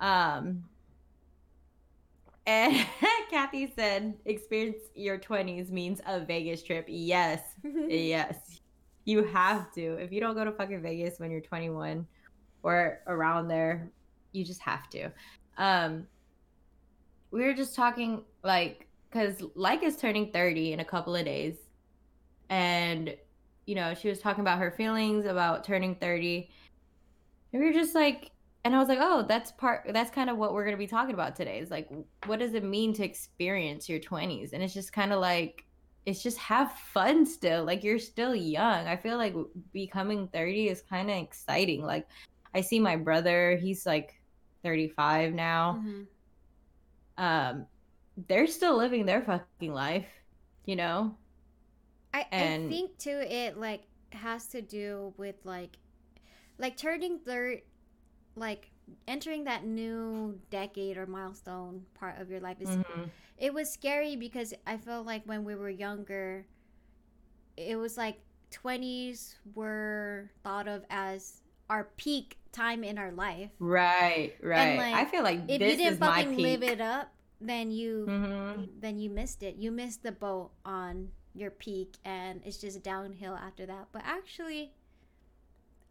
Um, and Kathy said, experience your twenties means a Vegas trip. Yes, yes, you have to. If you don't go to fucking Vegas when you're 21 or around there, you just have to. Um, we were just talking like because like is turning 30 in a couple of days and you know she was talking about her feelings about turning 30 and we were just like and i was like oh that's part that's kind of what we're going to be talking about today is like what does it mean to experience your 20s and it's just kind of like it's just have fun still like you're still young. I feel like becoming 30 is kind of exciting like i see my brother he's like 35 now. Mhm. um they're still living their fucking life you know? I, I think too it like has to do with like like turning third like entering that new decade or milestone part of your life is Mhm. it was scary because I felt like when we were younger, it was like 20s were thought of as our peak time in our life. Right, right. like, I feel like If you didn't fucking live it up, then you hmm then you missed it. You missed the boat on your peak, and it's just downhill after that. But actually,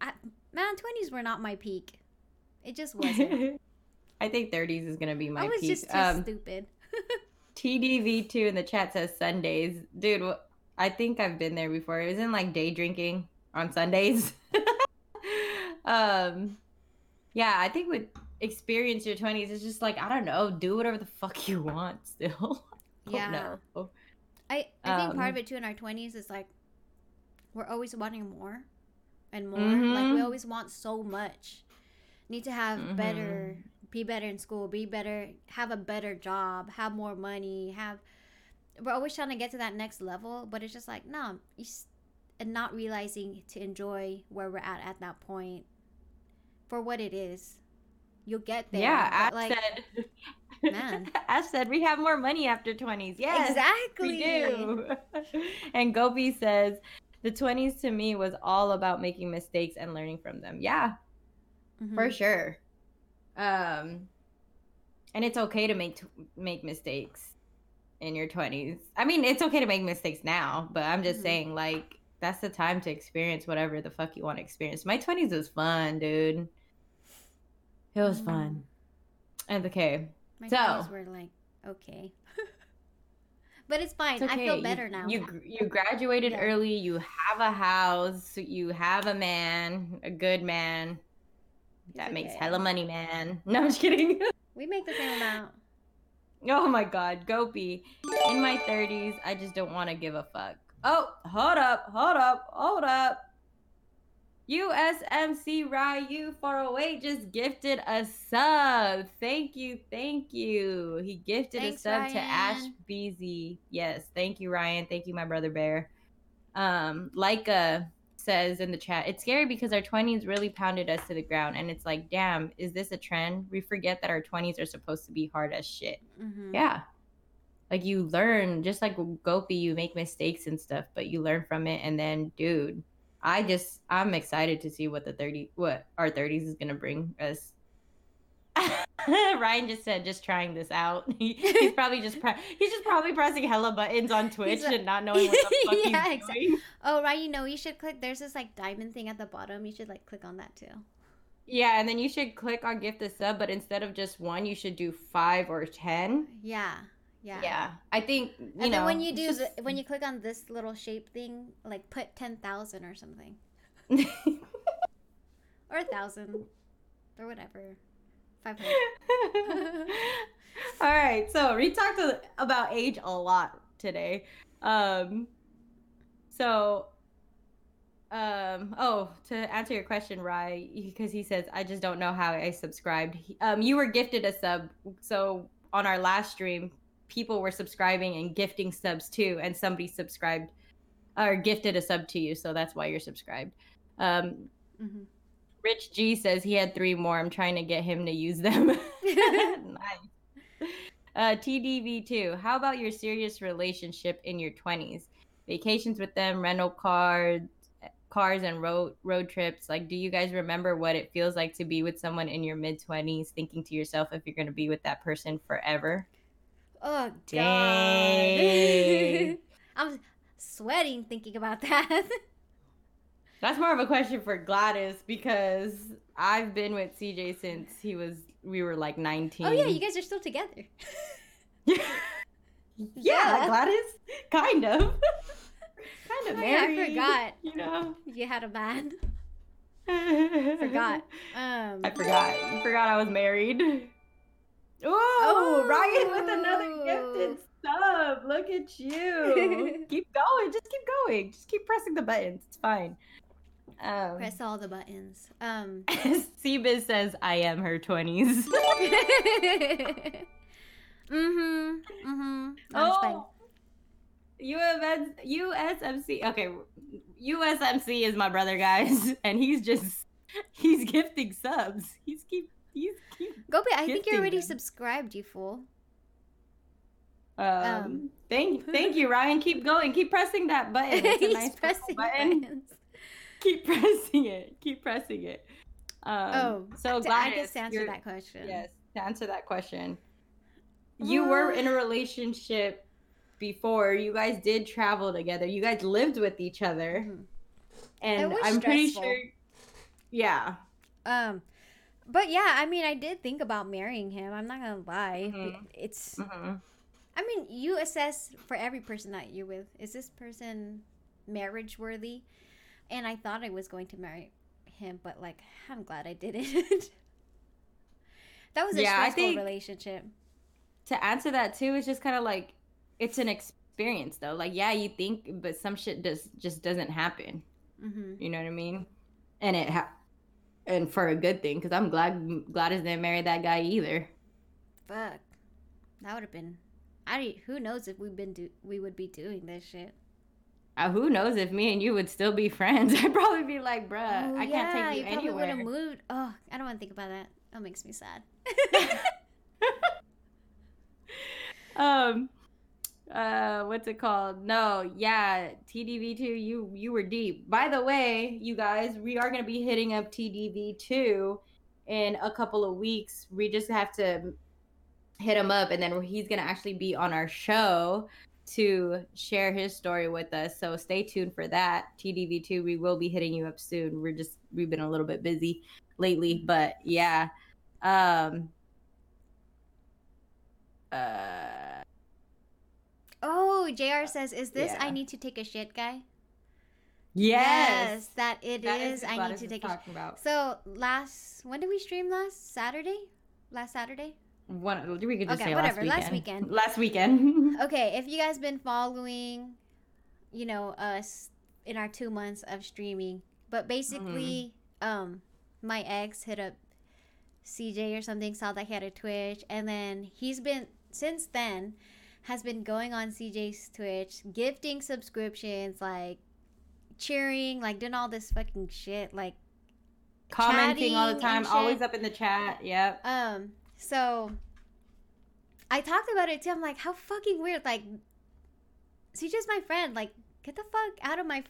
I, man, twenties were not my peak. It just wasn't. I think 30s is gonna be my I was peak. just too um, stupid. TDV2 in the chat says Sundays. Dude, I think I've been there before. It was in like day drinking on Sundays. um yeah, I think with experience your 20s it's just like I don't know, do whatever the fuck you want still. Yeah. know. I I think part um, of it too in our twenties is like we're always wanting more and more. Like we Mhm. always want so much. Need to have Mm-hmm. better, be better in school, be better, have a better job, have more money, have. We're always trying to get to that next level, but it's just like no, you and not realizing to enjoy where we're at at that point for what it is. You'll get there. Yeah, Ash like said man. Ash said we have more money after 20s. Yes. exactly. We do. and Gopi says, the 20s to me was all about making mistakes and learning from them. Yeah, Mhm. for sure. Um, and it's okay to make make mistakes in your 20s. I mean, it's okay to make mistakes now, but I'm just Mhm. saying, like, that's the time to experience whatever the fuck you want to experience. My 20s was fun, dude. It was Mm. fun. And okay, My So- 20s were like, okay. but it's fine. It's I feel better you, now. You you graduated Yeah. early. You have a house. You have a man, a good man that makes hella money, man. No, I'm just kidding. we make the same amount. oh my god, Gopi. In my 30s, I just don't want to give a fuck. Oh, hold up, hold up, hold up. USMC Ryu 408 just gifted a sub. Thank you, thank you. He gifted Thanks, a sub to Ash Ryan. Beezy. Yes, thank you, Ryan. Thank you, my brother Bear. Um, Leica says in the chat, it's scary because our 20s really pounded us to the ground, and it's like, damn, is this a trend? We forget that our 20s are supposed to be hard as shit. hmm Yeah. Like you learn, just like Gopi, you make mistakes and stuff, but you learn from it. And then, dude, I just, I'm excited to see what the 30, what our 30s is going to bring us. Ryan just said, just trying this out. He, he's probably just, pre- he's just probably pressing hella buttons on Twitch like- and not knowing what the fuck Yeah, he's exactly. doing. Oh, right. You know, you should click. There's this like diamond thing at the bottom. You should like click on that too. Yeah. And then you should click on gift a sub, but instead of just one, you should do five or 10. Yeah. Yeah. Yeah. I think, you And know. when you do, just- when you click on this little shape thing, like put 10,000 or something. Or a thousand. Or whatever. 500. All right, so we talked about age a lot today. Um, so, um, oh, to answer your question, Rye, because he says I just don't know how I subscribed. Um, you were gifted a sub, so on our last stream, people were subscribing and gifting subs too, and somebody subscribed or gifted a sub to you, so that's why you're subscribed. Um, hmm Rich G says he had three more. I'm trying to get him to use them. nice. Uh, TDV2, how about your serious relationship in your 20s? Vacations with them, rental cars, cars and road road trips. Like, do you guys remember what it feels like to be with someone in your mid 20s, thinking to yourself if you're going to be with that person forever? Oh, Dang. I'm sweating thinking about that. That's more of a question for Gladys because I've been with CJ since he was we were like 19. oh, yeah. You guys are still together. yeah, Yeah. Gladys, kind of, kind of Oh, yeah, I forgot. You know, You had a man. I Forgot. Um, I forgot. You forgot I was married. Oh, Ryan with another gifted sub. Look at you. keep going. Just keep going. Just keep pressing the buttons. It's fine. Um, Press all the buttons. Um. Seabiz says, I am her 20s. mm-hmm. Mm-hmm. Oh. UFS, USMC. Okay, USMC is my brother, guys, and he's just he's gifting subs. He's keep he's keep. Gopi, I think you're already them. subscribed, you fool. Um, Um. thank thank you, Ryan. Keep going. Keep pressing that button. It's a nice pressing button. buttons. Keep pressing it. Keep pressing it. Um, oh, so to, Gladys, I guess to answer that question. Yes, to answer that question. You were Uh. in a relationship before. You guys did travel together. You guys lived with each other. Mhm. And I'm pretty sure Yeah. Um, but yeah, I mean, I did think about marrying him. I'm not gonna lie. Mhm. It's. hmm I mean, you assess for every person that you're with. Is this person marriage worthy? And I thought I was going to marry him, but like, I'm glad I didn't. that was a Yeah, I stressful think- relationship. To answer that too, it's just kind of like it's an experience though. Like yeah, you think, but some shit just just doesn't happen. hmm You know what I mean? And it ha- and for a good thing because I'm glad Gladys didn't marry that guy either. Fuck, that would have been. I who knows if we've been do we would be doing this shit. Uh, who knows if me and you would still be friends? I'd probably be like, bruh, Oh, I can't yeah, take you, probably would have anywhere. moved. Oh, I don't want to think about that. That makes me sad. um, uh, what's it called? No, yeah, TDV two. You you were deep. By the way, you guys, we are gonna be hitting up TDV two in a couple of weeks. We just have to hit him up, and then he's gonna actually be on our show to share his story with us. So stay tuned for that. TDV two. We will be hitting you up soon. We're just we've been a little bit busy lately, but yeah. Um. Uh. Oh, JR says, "Is this I need to take a shit guy?" Yes. that it That is. what I need to take a. Sh- talking about. so last when did we stream last Saturday? Last Saturday. One, we could just Okay, say whatever, last last weekend. weekend. Last weekend. Okay, if you guys been following, you know us in our two months of streaming, but basically, um, my ex hit up CJ or something, saw that he had a Twitch, and then he's been since then has been going on CJ's Twitch, gifting subscriptions, like cheering, like doing all this fucking shit, like Commenting all the time, always up in the chat. Yep. Um, so I talked about it too. I'm like, how fucking weird. Like, CJ's my friend. Like, get the fuck out of my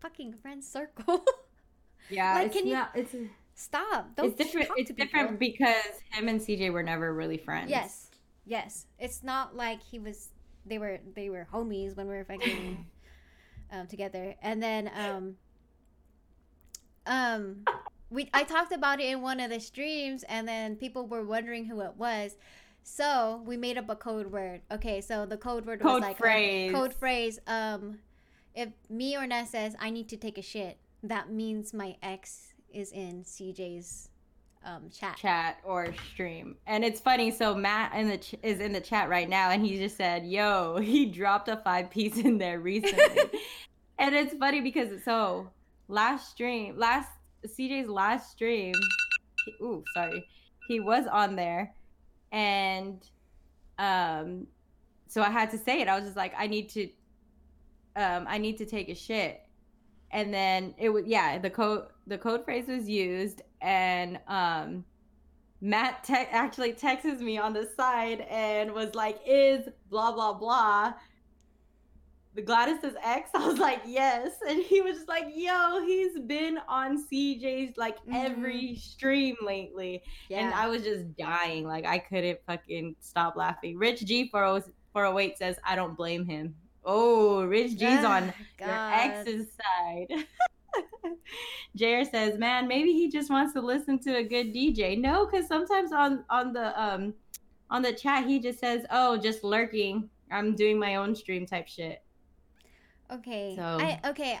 fucking friend circle. Yeah. Like, it's can you- It's Stop. Don't it's different. It's different because him and CJ were never really friends. Yes, yes. It's not like he was. They were. They were homies when we were fucking um, together. And then um, um, we. I talked about it in one of the streams, and then people were wondering who it was. So we made up a code word. Okay, so the code word was like phrase. code phrase. Um, if me or Ness says I need to take a shit, that means my ex is in CJ's um, chat. Chat or stream, and it's funny. So Matt in the ch- is in the chat right now, and he just said, "Yo, he dropped a five piece in there recently," and it's funny because so last stream, last CJ's last stream, he, ooh, sorry, he was on there, and um, so I had to say it. I was just like, I need to, um, I need to take a shit, and then it was yeah, the code the code phrase was used, and um, Matt te- actually texts me on the side and was like, "Is blah blah blah." The Gladys's ex, I was like, yes, and he was just like, "Yo, he's been on CJ's like every stream lately." And I was just dying. Like I couldn't fucking stop laughing. Rich G 408 says, I don't blame him. Oh, Rich G's on your ex's side. JR says, man, maybe he just wants to listen to a good DJ. No, because sometimes on on the um on the chat he just says, Oh, just lurking. I'm doing my own stream type shit. Okay. So- I okay.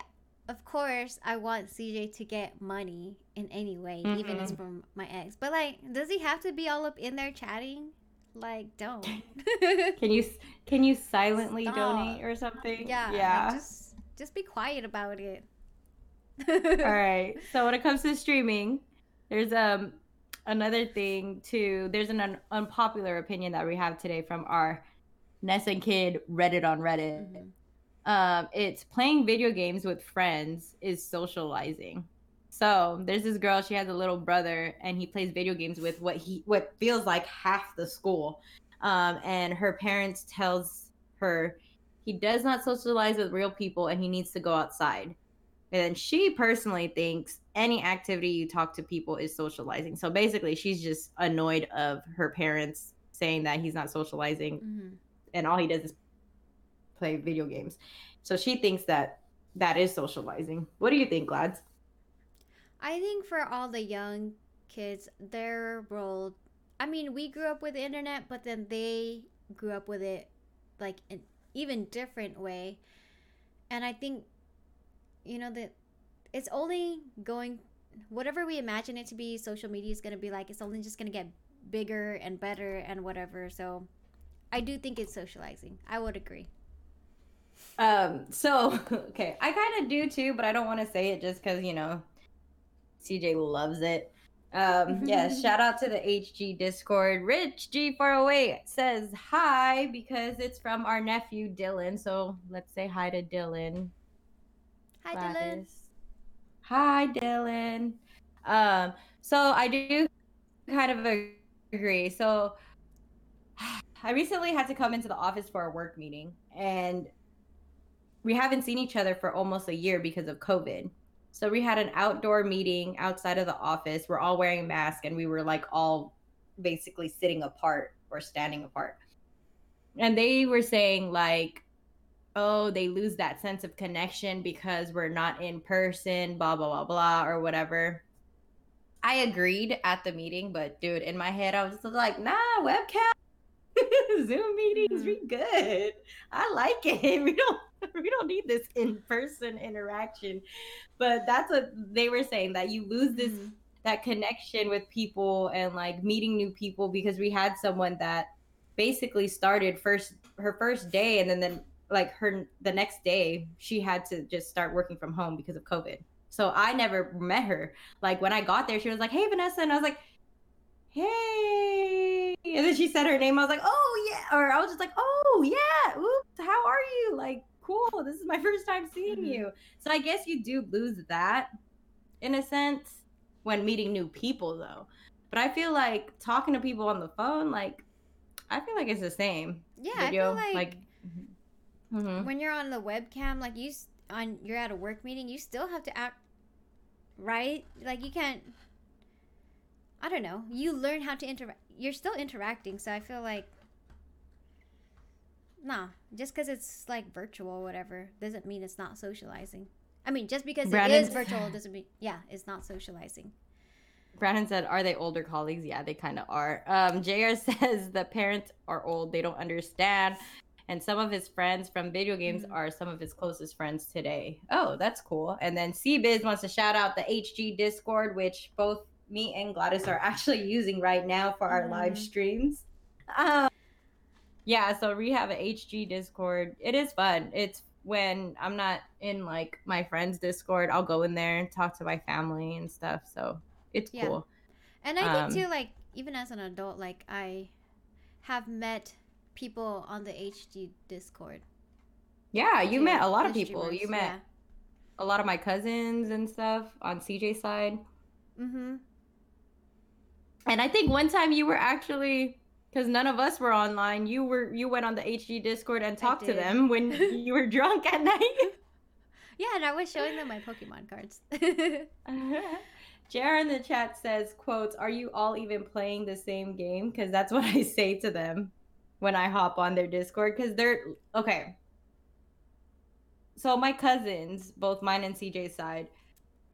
Of course, I want CJ to get money in any way, even as from my ex. But like, does he have to be all up in there chatting? Like, don't. Can you can you silently Stop. donate or something? yeah. like, Yeah. just just be quiet about it. All right. So when it comes to streaming, there's um another thing too. There's an un- unpopular opinion that we have today from our Ness and Kidd Reddit on Reddit. Mhm. Um, it's playing video games with friends is socializing. So there's this girl. She has a little brother, and he plays video games with what he what feels like half the school. Um, and her parents tells her he does not socialize with real people, and he needs to go outside. And she personally thinks any activity you talk to people is socializing. So basically, she's just annoyed of her parents saying that he's not socializing mm-hmm. and all he does is play video games. So she thinks that that is socializing. What do you think, Glads? I think for all the young kids, their role. I mean, we grew up with the internet, but then they grew up with it like an even different way. And I think, you know, that it's only going, whatever we imagine it to be, social media is going to be like, it's only just going to get bigger and better and whatever. So I do think it's socializing. I would agree. Um, so okay, I kind of do too, but I don't want to say it just because you know CJ loves it. Um, yeah, shout out to the HG Discord. Rich G408 says hi because it's from our nephew Dylan. So let's say hi to Dylan. Hi, Gladys. Dylan. Hi, Dylan. Um, so I do kind of agree. So I recently had to come into the office for a work meeting, and we haven't seen each other for almost a year because of COVID. So we had an outdoor meeting outside of the office. We're all wearing masks and we were like all basically sitting apart or standing apart. And they were saying like oh, they lose that sense of connection because we're not in person, blah blah blah blah or whatever. I agreed at the meeting, but dude, in my head I was like, "Nah, webcam Zoom meetings, mm-hmm. we good. I like it. We don't we don't need this in-person interaction. But that's what they were saying that you lose this mm-hmm. that connection with people and like meeting new people because we had someone that basically started first her first day and then then like her the next day she had to just start working from home because of COVID. So I never met her. Like when I got there, she was like, "Hey, Vanessa," and I was like, "Hey," and then she said her name. I was like, "Oh yeah," or I was just like, "Oh yeah, oops, how are you?" Like cool. This is my first time seeing mm-hmm. you. So I guess you do lose that in a sense when meeting new people though. But I feel like talking to people on the phone, like I feel like it's the same. Yeah, Video, I feel like, like mm-hmm. when you're on the webcam, like you on you're at a work meeting, you still have to act right. Like you can't. I don't know. You learn how to interact. You're still interacting, so I feel like Nah, just because it's like virtual or whatever doesn't mean it's not socializing. I mean, just because Brandon, it is virtual doesn't mean yeah, it's not socializing. Brandon said, "Are they older colleagues? Yeah, they kind of are." Um, Jr. says the parents are old; they don't understand, and some of his friends from video games mm-hmm. are some of his closest friends today. Oh, that's cool. And then CBiz wants to shout out the HG Discord, which both me and Gladys are actually using right now for our mm-hmm. live streams. Um, yeah, so we have an HG Discord. It is fun. It's when I'm not in like my friends' Discord, I'll go in there and talk to my family and stuff. So it's yeah. cool. And I um, think too, like even as an adult, like I have met people on the HG Discord. Yeah, you met a lot of people. You met yeah. a lot of my cousins and stuff on CJ side. Mm-hmm. And I think one time you were actually because none of us were online. You were you went on the HG Discord and talked to them when you were drunk at night. Yeah, and I was showing them my Pokemon cards. JR in the chat says, quotes, are you all even playing the same game? Because that's what I say to them when I hop on their Discord. Because they're okay. So my cousins, both mine and CJ's side,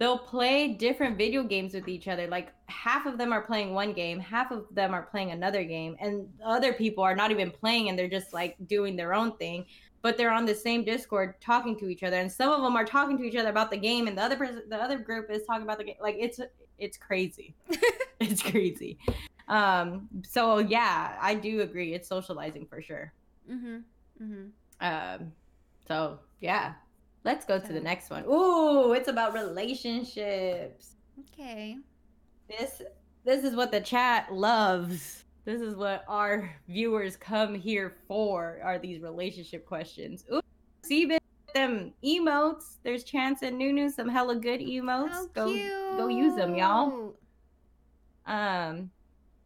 they'll play different video games with each other. Like half of them are playing one game, half of them are playing another game, and other people are not even playing and they're just like doing their own thing. But they're on the same Discord talking to each other, and some of them are talking to each other about the game, and the other person, the other group is talking about the game. Like it's it's crazy, it's crazy. Um, so yeah, I do agree. It's socializing for sure. Mm-hmm. Mm-hmm. Um, so yeah, Let's go to the next one. Ooh, it's about relationships. Okay. This this is what the chat loves. This is what our viewers come here for. Are these relationship questions? Ooh, see them emotes. There's Chance and Nunu, some hella good emotes. How go cute. go use them, y'all. Um,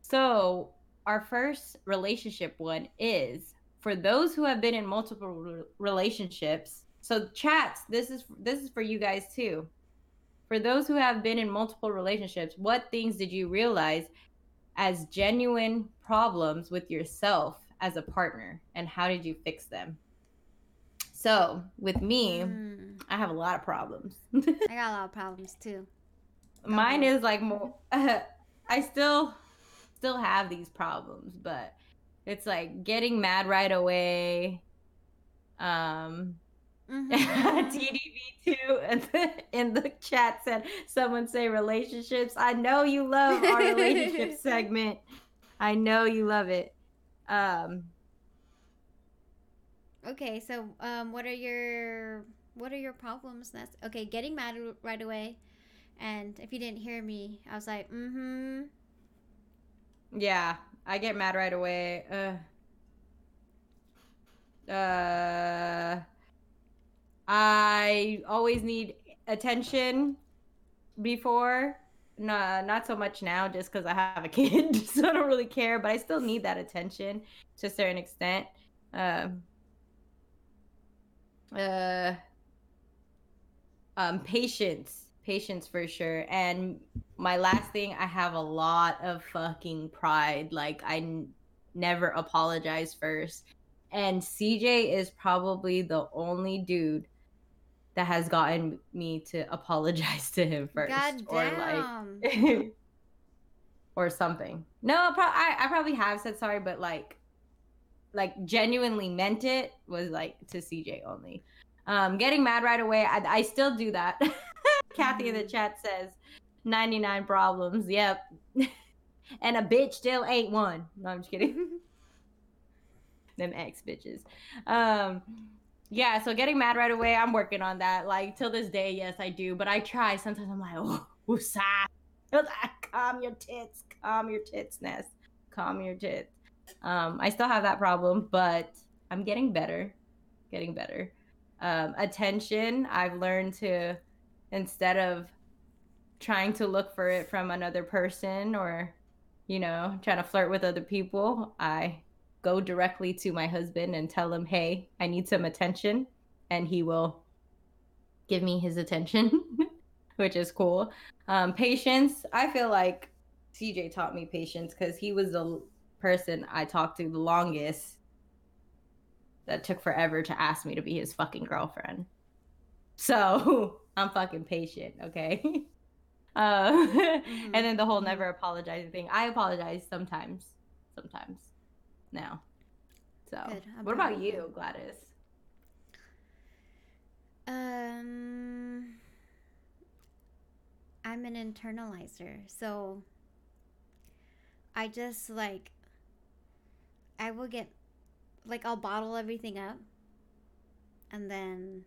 so our first relationship one is for those who have been in multiple relationships So chats, this is this is for you guys too. For those who have been in multiple relationships, what things did you realize as genuine problems with yourself as a partner and how did you fix them? So, with me, mm. I have a lot of problems. I got a lot of problems too. Mine is like more uh, I still still have these problems, but it's like getting mad right away. Um mm-hmm. TDV2 in the chat said someone say relationships. I know you love our relationship segment. I know you love it. Um Okay, so um, what are your what are your problems? That's okay. Getting mad right away, and if you didn't hear me, I was like, mm-hmm. Yeah, I get mad right away. Uh, uh, I always need attention before. No, not so much now, just because I have a kid, so I don't really care. But I still need that attention to a certain extent. Um, uh um patience patience for sure and my last thing i have a lot of fucking pride like I n- never apologize first and cj is probably the only dude that has gotten me to apologize to him first God or like or something no pro- I, I probably have said sorry but like like genuinely meant it was like to CJ only. Um, getting mad right away, I, I still do that. Kathy in the mm-hmm. chat says 99 problems. Yep. and a bitch still ain't one. No, I'm just kidding. Them ex bitches. Um, yeah, so getting mad right away, I'm working on that. Like till this day, yes, I do. But I try. Sometimes I'm like, oh, woosah. Calm your tits. Calm your tits, Ness. Calm your tits. Um, I still have that problem, but I'm getting better. Getting better. Um, attention, I've learned to instead of trying to look for it from another person or, you know, trying to flirt with other people, I go directly to my husband and tell him, hey, I need some attention. And he will give me his attention, which is cool. Um, patience, I feel like CJ taught me patience because he was the person I talked to the longest that took forever to ask me to be his fucking girlfriend. So I'm fucking patient, okay? uh, mm-hmm. And then the whole mm-hmm. never apologizing thing. I apologize sometimes, sometimes now. So, what about you, Gladys? Um, I'm an internalizer, so I just like I will get like I'll bottle everything up and then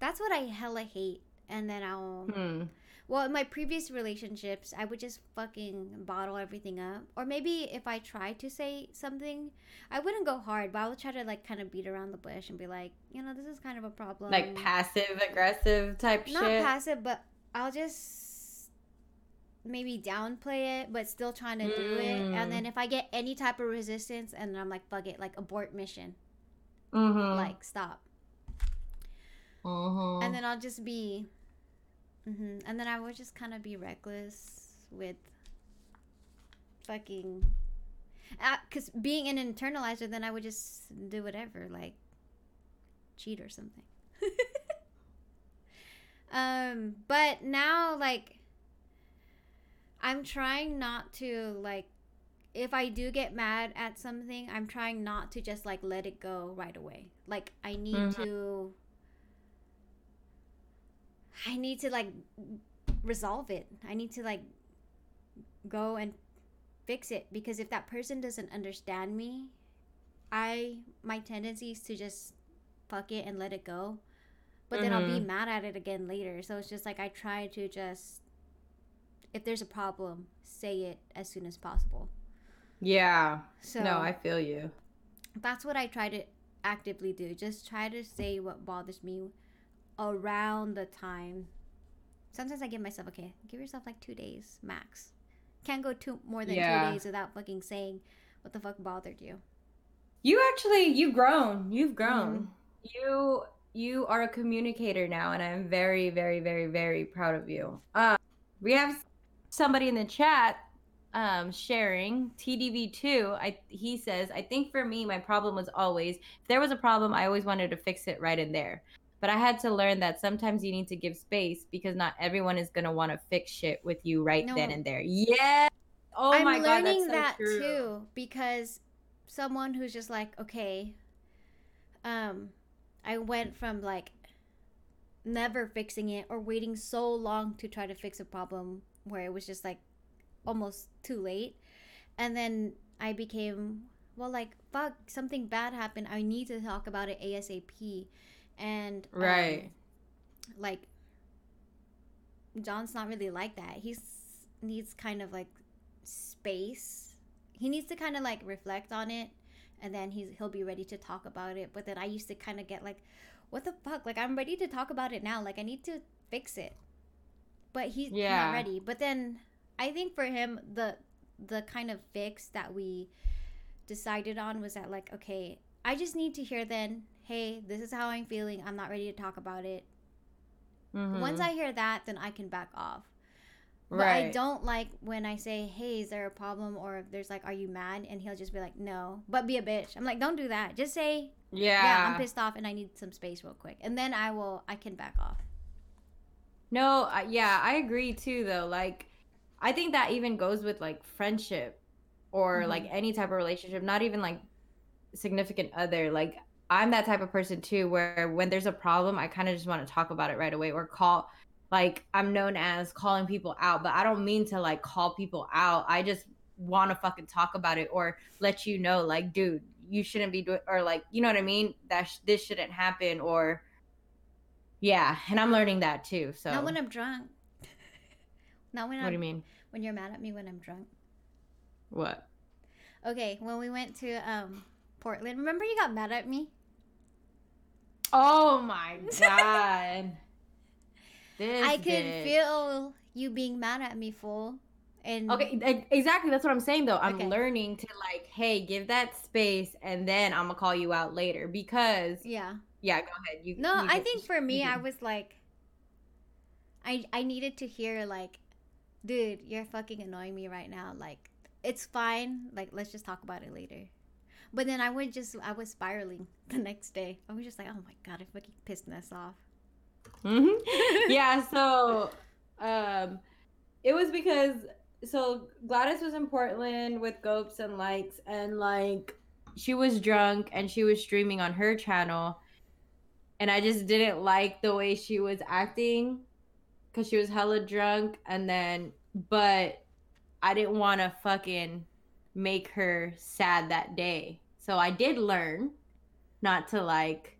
that's what I hella hate and then I'll hmm. Well in my previous relationships I would just fucking bottle everything up or maybe if I tried to say something I wouldn't go hard but I would try to like kind of beat around the bush and be like you know this is kind of a problem like passive aggressive type not shit. Not passive but I'll just maybe downplay it, but still trying to do it. And then mm. if I get any type of resistance, and I'm like, fuck it, like abort mission. Mm-hmm. Like stop. Mm-hmm. And then I'll just be, mm-hmm. and then I would just kind of be reckless with fucking, because uh, being an internalizer, then I would just do whatever, like cheat or something. um, but now like I'm trying not to like if I do get mad at something, I'm trying not to just like let it go right away. Like I need mm-hmm. to I need to like resolve it. I need to like go and fix it because if that person doesn't understand me, I my tendency is to just fuck it and let it go. But mm-hmm. then I'll be mm-hmm. mad at it again later. So it's just like I try to just if there's a problem, say it as soon as possible. Yeah. So No, I feel you. That's what I try to actively do. Just try to say what bothers me around the time. Sometimes I give myself okay, give yourself like 2 days max. Can't go two more than yeah. 2 days without fucking saying what the fuck bothered you. You actually you've grown. You've grown. Mm-hmm. You you are a communicator now, and I'm very, very, very, very proud of you. Uh, we have somebody in the chat um, sharing TDV2. I he says, I think for me, my problem was always if there was a problem, I always wanted to fix it right in there. But I had to learn that sometimes you need to give space because not everyone is gonna want to fix shit with you right no. then and there. Yeah. Oh I'm my god, I'm learning so that true. too because someone who's just like, okay, um, I went from like never fixing it or waiting so long to try to fix a problem where it was just like almost too late. And then I became, well, like, fuck, something bad happened. I need to talk about it ASAP. And, um, right. Um, like, John's not really like that. he needs kind of like space. He needs to kind of like reflect on it and then he's he'll be ready to talk about it. But then I used to kind of get like, what the fuck? Like I'm ready to talk about it now. Like I need to fix it. But he's yeah. not ready. But then I think for him the the kind of fix that we decided on was that like okay, I just need to hear then, hey, this is how I'm feeling. I'm not ready to talk about it. Mm-hmm. Once I hear that, then I can back off. But right. I don't like when I say, "Hey, is there a problem?" or if there's like, "Are you mad?" and he'll just be like, "No," but be a bitch. I'm like, "Don't do that. Just say, yeah, yeah, I'm pissed off and I need some space real quick, and then I will, I can back off." No, uh, yeah, I agree too. Though, like, I think that even goes with like friendship or mm-hmm. like any type of relationship, not even like significant other. Like, I'm that type of person too, where when there's a problem, I kind of just want to talk about it right away or call like I'm known as calling people out, but I don't mean to like call people out. I just want to fucking talk about it or let you know, like, dude, you shouldn't be doing, or like, you know what I mean? That sh- this shouldn't happen, or yeah. And I'm learning that too. So not when I'm drunk. not when. What I'm, do you mean? When you're mad at me when I'm drunk. What? Okay, when we went to um Portland, remember you got mad at me? Oh my god. This I could bitch. feel you being mad at me, fool. And okay, exactly. That's what I'm saying though. I'm okay. learning to like, hey, give that space, and then I'm gonna call you out later because yeah, yeah. Go ahead. You no, you I think for me, I was like, I I needed to hear like, dude, you're fucking annoying me right now. Like, it's fine. Like, let's just talk about it later. But then I would just I was spiraling the next day. I was just like, oh my god, I fucking pissed this off. Mm-hmm. yeah, so um it was because so Gladys was in Portland with Gopes and Likes and like she was drunk and she was streaming on her channel and I just didn't like the way she was acting cuz she was hella drunk and then but I didn't want to fucking make her sad that day. So I did learn not to like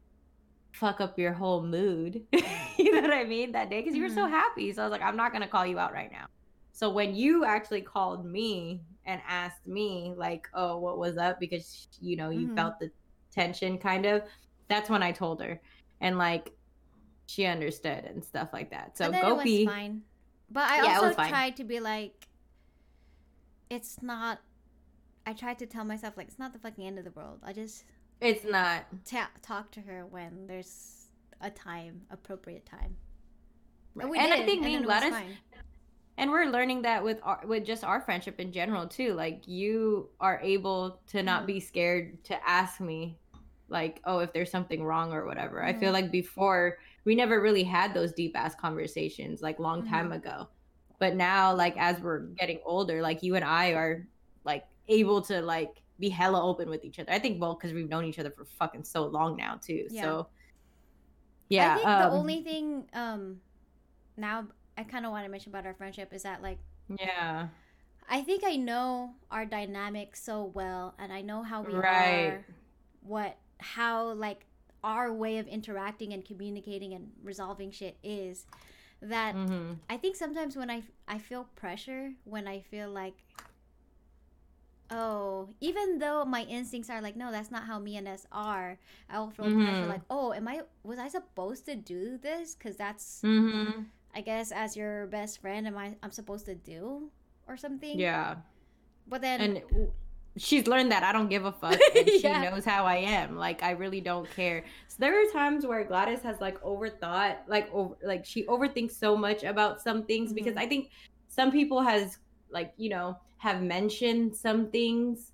fuck up your whole mood. you know what I mean? That day because you were so mm-hmm. happy. So I was like, I'm not gonna call you out right now. So when you actually called me and asked me like, oh, what was up? Because you know you mm-hmm. felt the tension, kind of. That's when I told her, and like she understood and stuff like that. So Gopi, fine. But I yeah, also tried to be like, it's not. I tried to tell myself like it's not the fucking end of the world. I just it's not. Ta- talk to her when there's a time, appropriate time. Right. And, and I think me and Gladys, and we're learning that with our, with just our friendship in general too. Like you are able to not mm-hmm. be scared to ask me, like, oh, if there's something wrong or whatever. Mm-hmm. I feel mm-hmm. like before we never really had those deep ass conversations, like long time mm-hmm. ago. But now, like as we're getting older, like you and I are like able to like be hella open with each other. I think well because we've known each other for fucking so long now too. Yeah. So yeah. I think um, the only thing um now I kind of want to mention about our friendship is that like yeah. I think I know our dynamic so well and I know how we right. are what how like our way of interacting and communicating and resolving shit is that mm-hmm. I think sometimes when I I feel pressure when I feel like oh, even though my instincts are like, no, that's not how me and S are. I will feel mm-hmm. pressure like, oh, am I was I supposed to do this? Because that's, mm-hmm. I guess, as your best friend, am I I'm supposed to do or something? Yeah. But then, and she's learned that I don't give a fuck and she yeah. knows how I am. Like I really don't care. So there are times where Gladys has like overthought, like over like she overthinks so much about some things mm-hmm. because I think some people has like, you know, have mentioned some things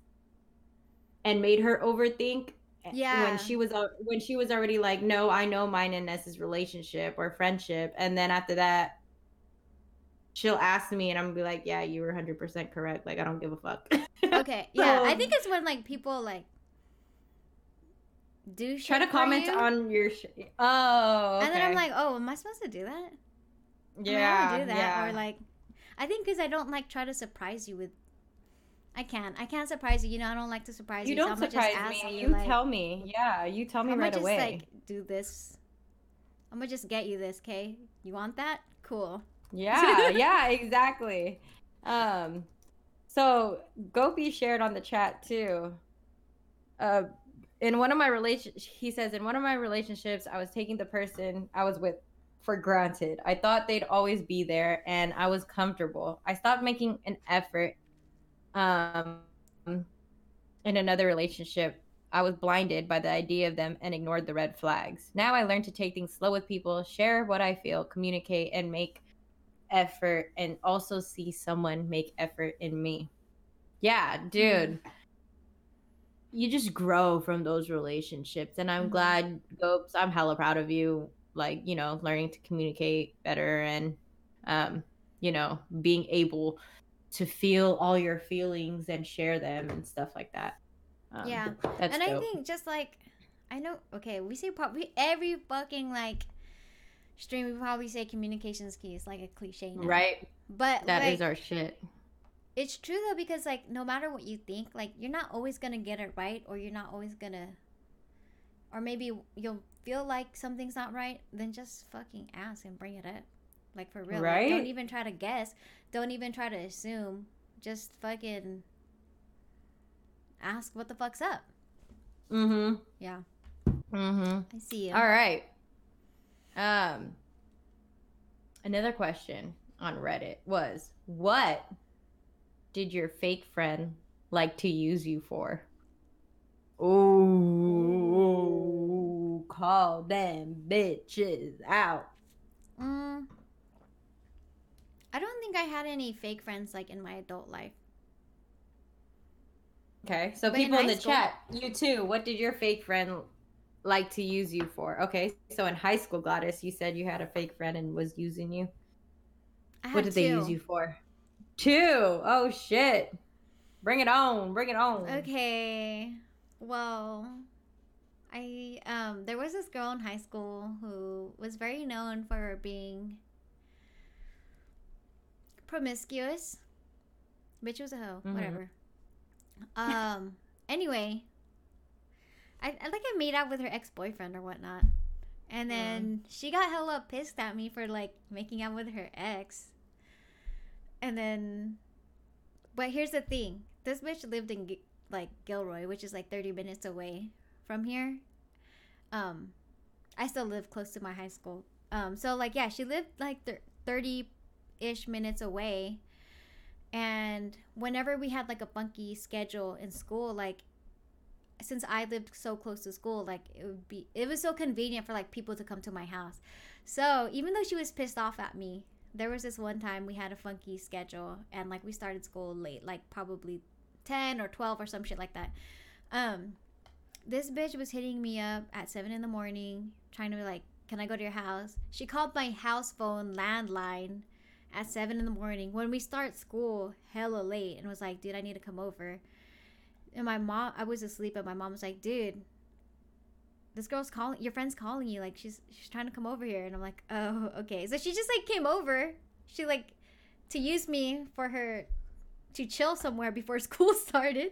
and made her overthink. Yeah. When she was when she was already like, no, I know mine and Ness's relationship or friendship, and then after that, she'll ask me and I'm gonna be like, yeah, you were 100% correct. Like, I don't give a fuck. okay. Yeah. I um, think it's when like people like do shit. try to comment you. on your sh- oh okay. and then i'm like oh am i supposed to do that yeah do that yeah. or like i think because i don't like try to surprise you with i can't i can't surprise you you know i don't like to surprise you you don't so surprise me you, like, tell me yeah you tell me I'm right just, away like do this i'm gonna just get you this okay you want that cool yeah, yeah, exactly. Um, so Gopi shared on the chat too. Uh, in one of my relations, he says, in one of my relationships, I was taking the person I was with for granted. I thought they'd always be there, and I was comfortable. I stopped making an effort. Um, in another relationship, I was blinded by the idea of them and ignored the red flags. Now I learn to take things slow with people, share what I feel, communicate, and make effort and also see someone make effort in me. Yeah, dude. Mm-hmm. You just grow from those relationships. And I'm mm-hmm. glad, Gopes, I'm hella proud of you, like, you know, learning to communicate better and, um, you know, being able to feel all your feelings and share them and stuff like that. Um, yeah. and dope. I think just like, I know, okay, we say probably every fucking like, stream, we probably say communications key. It's like a cliche now. Right. But that like, is our shit. It's true though because like no matter what you think, like you're not always gonna get it right, or you're not always gonna, or maybe you'll feel like something's not right. Then just fucking ask and bring it up, like for real. Right. Like, don't even try to guess. Don't even try to assume. Just fucking ask what the fuck's up. Mm-hmm. Yeah. Mm-hmm. I see you. All right. Um, another question on Reddit was, "What did your fake friend like to use you for?" Oh, call them bitches out. Mm, I don't think I had any fake friends like in my adult life. Okay, so but people in, in the school, chat, you too. What did your fake friend like to use you for? Okay, so in high school, Gladys, you said you had a fake friend and was using you. what did two. they use you for? Two. Oh shit. Bring it on. Bring it on. Okay. Well, I um there was this girl in high school who was very known for being promiscuous. Bitch was a hoe. Mm-hmm. Whatever. Um anyway, I, I like I made out with her ex boyfriend or whatnot. And then she got hella pissed at me for like making out with her ex. And then, but here's the thing: this bitch lived in like Gilroy, which is like 30 minutes away from here. Um, I still live close to my high school. Um, so like yeah, she lived like 30 ish minutes away. And whenever we had like a funky schedule in school, like since I lived so close to school, like it would be it was so convenient for like people to come to my house. So even though she was pissed off at me, there was this one time we had a funky schedule and like we started school late, like probably ten or twelve or some shit like that. Um, this bitch was hitting me up at seven in the morning, trying to be like, "Can I go to your house?" She called my house phone landline at seven in the morning when we start school hella late and was like, "Dude, I need to come over." And my mom, I was asleep, and my mom was like, "Dude, this girl's calling. Your friend's calling you. Like she's she's trying to come over here." And I'm like, "Oh, okay." So she just like came over. She like to use me for her to chill somewhere before school started,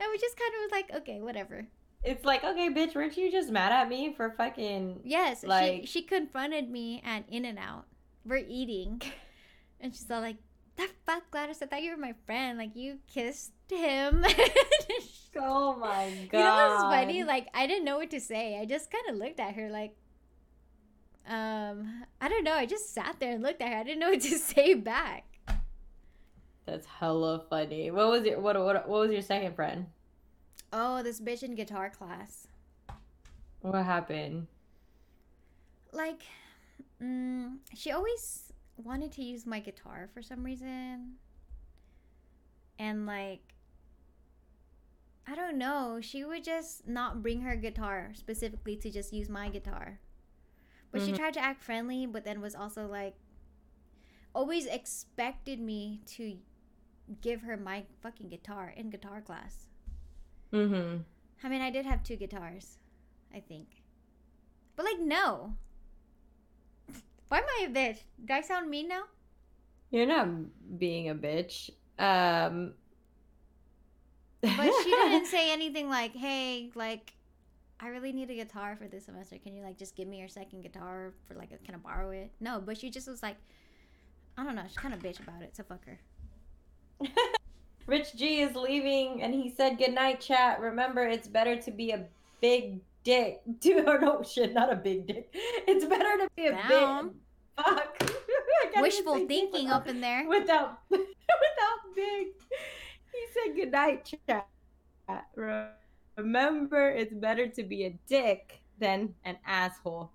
and we just kind of was like, "Okay, whatever." It's like, okay, bitch, weren't you just mad at me for fucking? Yes, like she, she confronted me at In and Out. We're eating, and she's all like, "The fuck, Gladys? I thought you were my friend. Like you kissed him." oh my god. You know what's funny? Like I didn't know what to say. I just kind of looked at her like um I don't know. I just sat there and looked at her. I didn't know what to say back. That's hella funny. What was your what what what was your second friend? Oh, this bitch in guitar class. What happened? Like, mm, she always wanted to use my guitar for some reason. And like, I don't know. She would just not bring her guitar specifically to just use my guitar. But she Mhm. tried to act friendly, but then was also like, always expected me to give her my fucking guitar in guitar class. Mm-hmm. I mean, I did have two guitars, I think. But like, no. Why am I a bitch? Do I sound mean now? You're not being a bitch. Um But she didn't say anything like, "Hey, like, I really need a guitar for this semester. Can you like just give me your second guitar for like, a, can I borrow it?" No, but she just was like, I don't know. She's kind of bitch about it. So fuck her. Rich G is leaving and he said goodnight chat. Remember it's better to be a big dick. To or no shit, not a big dick. It's better to be a Damn. big fuck. I can't even Wishful thinking up in there. without without big. He said goodnight chat. Re- Remember it's better to be a dick than an asshole.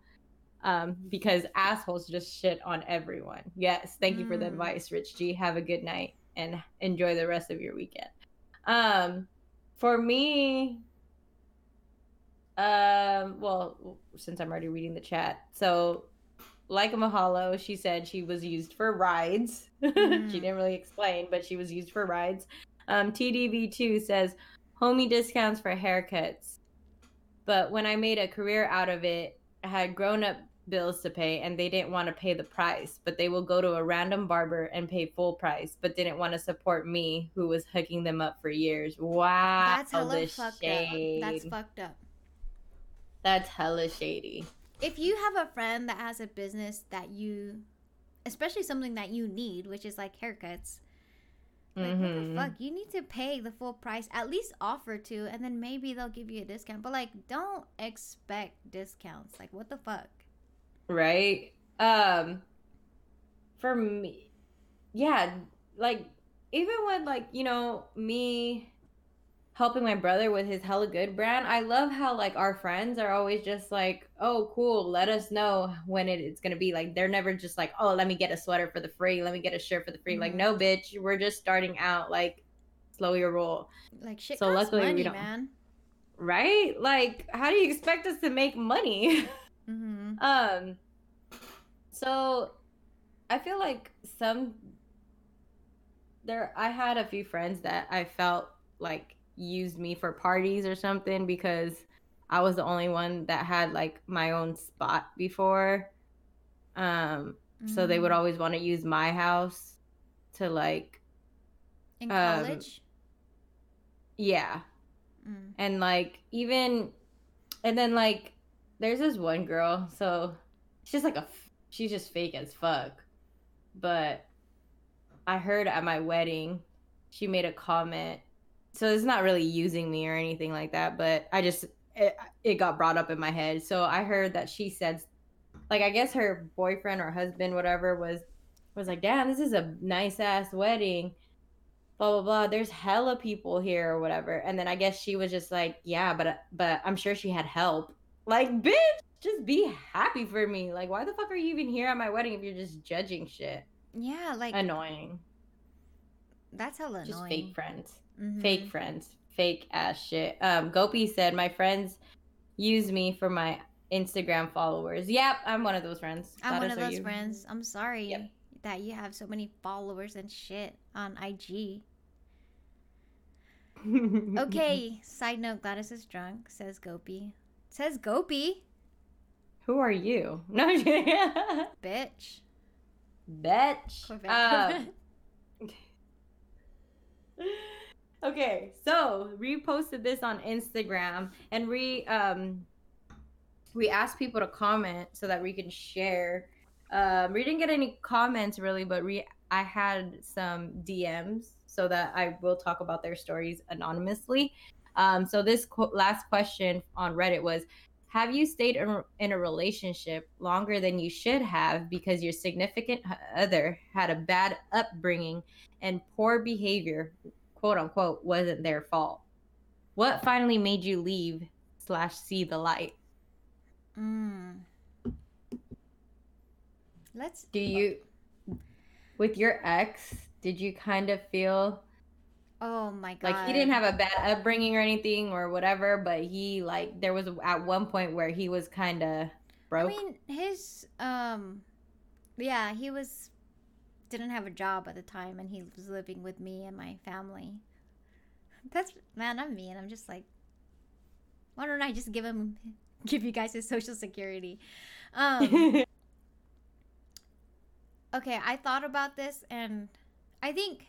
Um, because assholes just shit on everyone. Yes, thank you for the Mm. advice, Rich G. Have a good night and enjoy the rest of your weekend. Um, for me, um, well, since I'm already reading the chat, so like a Mahalo, she said she was used for rides. Mm. she didn't really explain, but she was used for rides. Um, TDV2 says homie discounts for haircuts. But when I made a career out of it, I had grown up bills to pay and they didn't want to pay the price, but they will go to a random barber and pay full price, but didn't want to support me who was hooking them up for years. Wow. That's hella fucked shade. up. That's fucked up. That's hella shady. If you have a friend that has a business that you, especially something that you need, which is like haircuts, like what Mhm. the fuck? You need to pay the full price, at least offer to, and then maybe they'll give you a discount. But like, don't expect discounts. Like, what the fuck? right um for me yeah like even with like you know me helping my brother with his hella good brand i love how like our friends are always just like oh cool let us know when it, it's gonna be like they're never just like oh let me get a sweater for the free let me get a shirt for the free like Mhm. no bitch we're just starting out like slow your roll Like, shit So luckily we don't- man. right like how do you expect us to make money Mm-hmm. Um, so I feel like some there I had a few friends that I felt like used me for parties or something because I was the only one that had like my own spot before. Um, so they Mm-hmm. would always want to use my house to like in um, college. yeah, Mm. and like even and then like there's this one girl so she's like a she's just fake as fuck but i heard at my wedding she made a comment so it's not really using me or anything like that but i just it, it got brought up in my head. So i heard that she said like i guess her boyfriend or husband whatever was was like damn this is a nice ass wedding. Blah blah blah. There's hella people here or whatever. And then i guess she was just like yeah but but i'm sure she had help. Like bitch just be happy for me. Like why the fuck are you even here at my wedding if you're just judging shit? Yeah, like annoying. That's hella just annoying. fake friends Mhm. fake friends fake ass shit um gopi said my friends use me for my instagram followers yep i'm one of those friends I'm one of those you? friends. I'm sorry Yep. that you have so many followers and shit on IG. Okay, side note, Gladys is drunk, says Gopi. Says Gopi, who are you no bitch. bitch Corvette. Um, okay, so reposted this on Instagram and we um we asked people to comment so that we can share. Um, we didn't get any comments really, but we I had some DMs so that I will talk about their stories anonymously. Um, so this qu- last question on Reddit was, have you stayed in a relationship longer than you should have because your significant other had a bad upbringing and poor behavior, quote unquote, wasn't their fault? What finally made you leave slash see the light? Mm. Let's. Do you, with your ex, did you kind of feel Oh my god. Like he didn't have a bad upbringing or anything or whatever, but he like there was at one point where he was kind of broke. I mean, his um yeah, he was didn't have a job at the time and he was living with me and my family. That's man, I'm mean. I'm just like why don't I just give him give you guys his social security? Um Okay, I thought about this and I think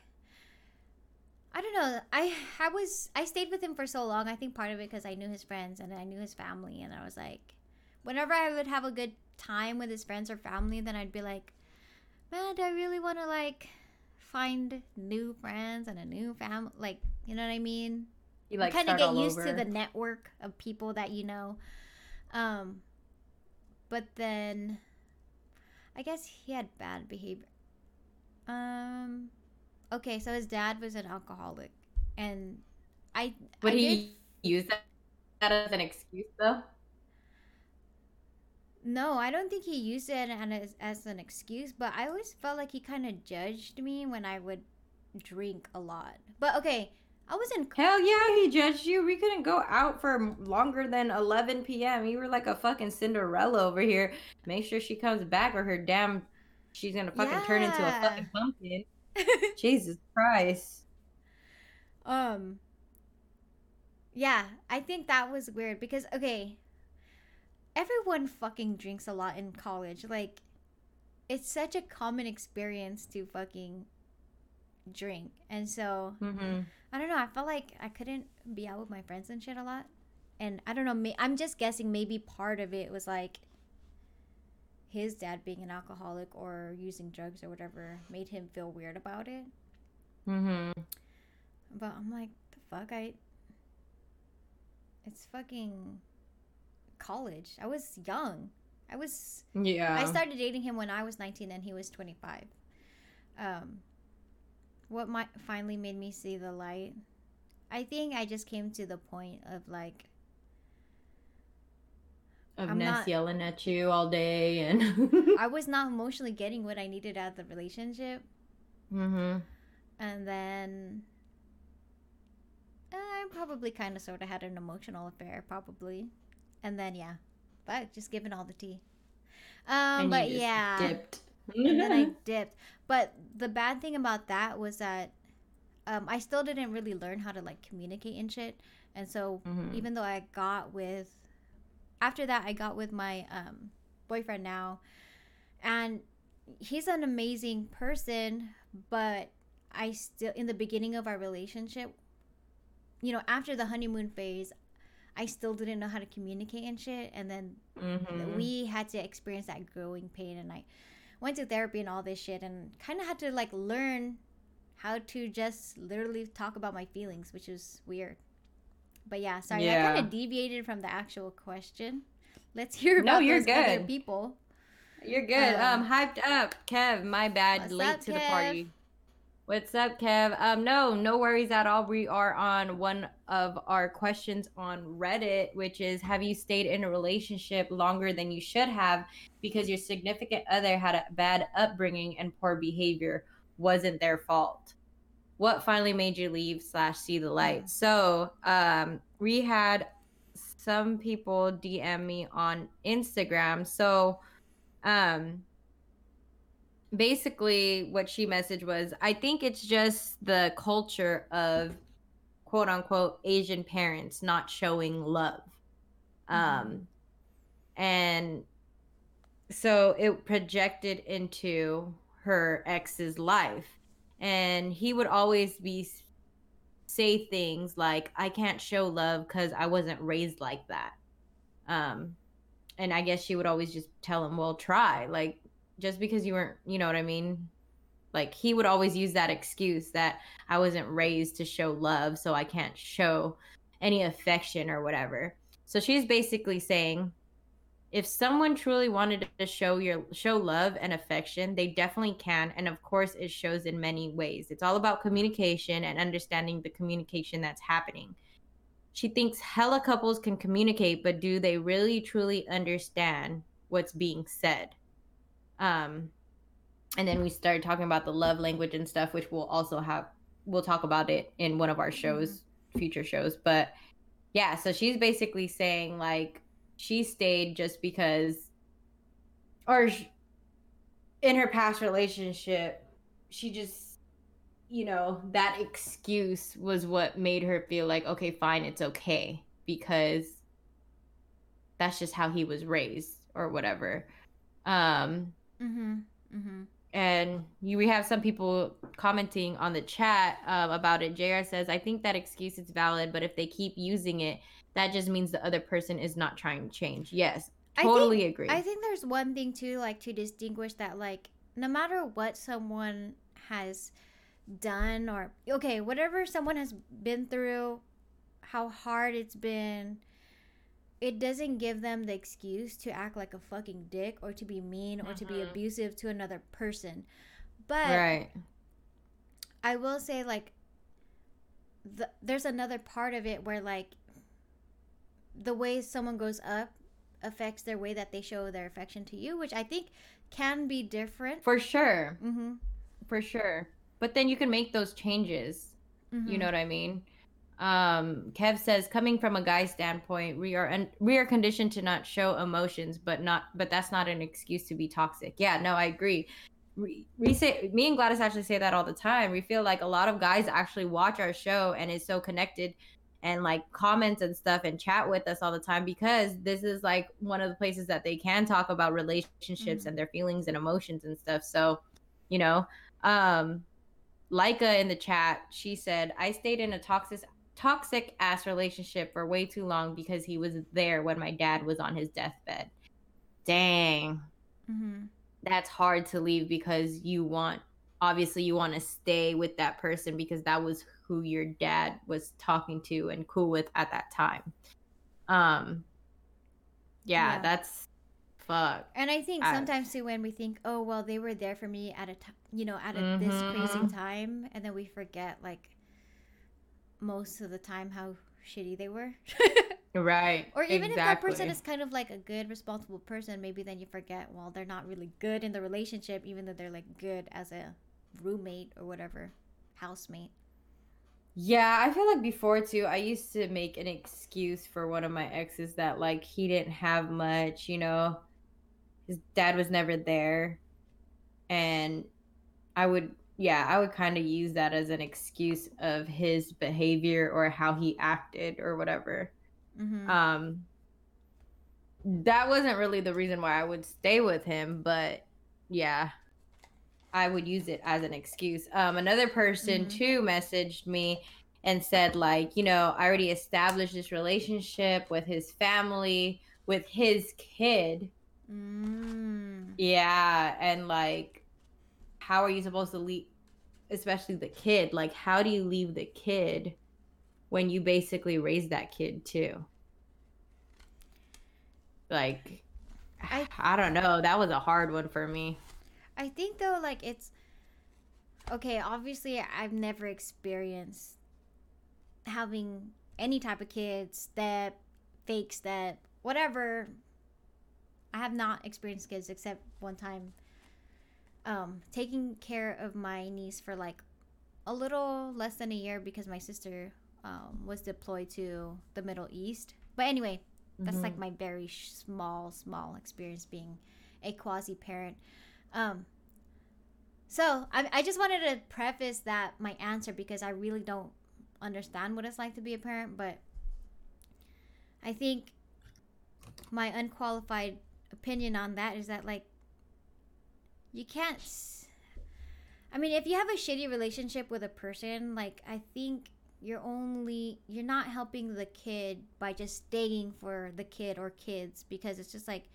I don't know. I I was I stayed with him for so long. I think part of it because I knew his friends and I knew his family, and I was like, whenever I would have a good time with his friends or family, then I'd be like, man, do I really want to like find new friends and a new family? Like, you know what I mean? You like kind of get used over. to the network of people that you know. Um, but then, I guess he had bad behavior. Um okay, so his dad was an alcoholic, and I. Would I he did... use that as an excuse though? No, I don't think he used it as, as an excuse, but I always felt like he kind of judged me when I would drink a lot. But okay, I was in. Hell yeah, he judged you. We couldn't go out for longer than 11 p.m. You were like a fucking Cinderella over here. Make sure she comes back or her damn. She's gonna fucking yeah. turn into a fucking pumpkin. Jesus Christ. Um Yeah, I think that was weird because okay, everyone fucking drinks a lot in college. Like it's such a common experience to fucking drink. And so mm-hmm. I don't know, I felt like I couldn't be out with my friends and shit a lot. And I don't know, I'm just guessing maybe part of it was like his dad being an alcoholic or using drugs or whatever made him feel weird about it. Mm-hmm. But I'm like, the fuck, I. It's fucking college. I was young. I was. Yeah. I started dating him when I was 19 and he was 25. Um, what might finally made me see the light? I think I just came to the point of like of I'm Ness not, yelling at you all day and I was not emotionally getting what I needed out of the relationship. Mm-hmm. And then uh, I probably kind of sort of had an emotional affair, probably. And then yeah, but just giving all the tea. Um, but yeah, dipped. and then I dipped. But the bad thing about that was that um, I still didn't really learn how to like communicate and shit. And so mm-hmm. even though I got with after that, I got with my um, boyfriend now, and he's an amazing person, but I still, in the beginning of our relationship, you know, after the honeymoon phase, I still didn't know how to communicate and shit. And then mm-hmm. we had to experience that growing pain. And I went to therapy and all this shit and kind of had to like learn how to just literally talk about my feelings, which was weird. But yeah, sorry, yeah. I kind of deviated from the actual question. Let's hear about no, you're those good. other people. You're good. Um, um, hyped up, Kev. My bad, late up, to Kev? the party. What's up, Kev? Um, no, no worries at all. We are on one of our questions on Reddit, which is Have you stayed in a relationship longer than you should have because your significant other had a bad upbringing and poor behavior? Wasn't their fault what finally made you leave slash see the light so um we had some people dm me on instagram so um basically what she messaged was i think it's just the culture of quote unquote asian parents not showing love. Mm-hmm. um and so it projected into her ex's life. And he would always be say things like i can't show love because i wasn't raised like that. Um and i guess she would always just tell him well try like just because you weren't you know what i mean like he would always use that excuse that i wasn't raised to show love so i can't show any affection or whatever So she's basically saying if someone truly wanted to show your show love and affection, they definitely can and of course it shows in many ways. It's all about communication and understanding the communication that's happening. She thinks hella couples can communicate, but do they really truly understand what's being said? Um and then we started talking about the love language and stuff which we'll also have we'll talk about it in one of our shows, mm-hmm. future shows, but yeah, so she's basically saying like she stayed just because or in her past relationship she just you know that excuse was what made her feel like okay fine it's okay because that's just how he was raised or whatever um mm-hmm. Mm-hmm. and you, we have some people commenting on the chat um, about it jr says i think that excuse is valid but if they keep using it that just means the other person is not trying to change. Yes, totally I think, agree. I think there's one thing too, like to distinguish that, like no matter what someone has done or okay, whatever someone has been through, how hard it's been, it doesn't give them the excuse to act like a fucking dick or to be mean or mm-hmm. to be mm-hmm. abusive to another person. But right. I will say like the, there's another part of it where like the way someone goes up affects their way that they show their affection to you, which I think can be different. For sure. Mm-hmm. For sure. But then you can make those changes. Mm-hmm. You know what I mean? Um, Kev says, coming from a guy standpoint, we are un- we are conditioned to not show emotions, but not but that's not an excuse to be toxic. Yeah, no, I agree. We, we say me and Gladys actually say that all the time. We feel like a lot of guys actually watch our show and is so connected and like comments and stuff and chat with us all the time because this is like one of the places that they can talk about relationships mm-hmm. and their feelings and emotions and stuff. So, you know, um Leica in the chat, she said, I stayed in a toxic toxic ass relationship for way too long because he was there when my dad was on his deathbed. Dang. Mm-hmm. That's hard to leave because you want obviously you want to stay with that person because that was who your dad was talking to and cool with at that time. Um yeah, yeah. that's fuck. And I think I, sometimes too when we think, "Oh, well, they were there for me at a time, you know, at a, mm-hmm. this crazy mm-hmm. time," and then we forget like most of the time how shitty they were. right. Or even exactly. if that person is kind of like a good, responsible person, maybe then you forget, well, they're not really good in the relationship, even though they're like good as a roommate or whatever, housemate. Yeah, I feel like before too, I used to make an excuse for one of my exes that like he didn't have much, you know. His dad was never there. And I would yeah, I would kind of use that as an excuse of his behavior or how he acted or whatever. Mm-hmm. Um that wasn't really the reason why I would stay with him, but yeah, I would use it as an excuse. Um, another person mm-hmm. too messaged me and said, like, you know, I already established this relationship with his family, with his kid. Mm. Yeah. And like, how are you supposed to leave, especially the kid? Like, how do you leave the kid when you basically raise that kid too? Like, I, I don't know. That was a hard one for me. I think though, like it's okay. Obviously, I've never experienced having any type of kid, step, fake step, whatever. I have not experienced kids except one time. Um, taking care of my niece for like a little less than a year because my sister um, was deployed to the Middle East. But anyway, that's mm-hmm. like my very small, small experience being a quasi parent. Um, so I, I just wanted to preface that my answer because I really don't understand what it's like to be a parent, but I think my unqualified opinion on that is that like you can't I mean, if you have a shitty relationship with a person, like I think you're only you're not helping the kid by just staying for the kid or kids because it's just like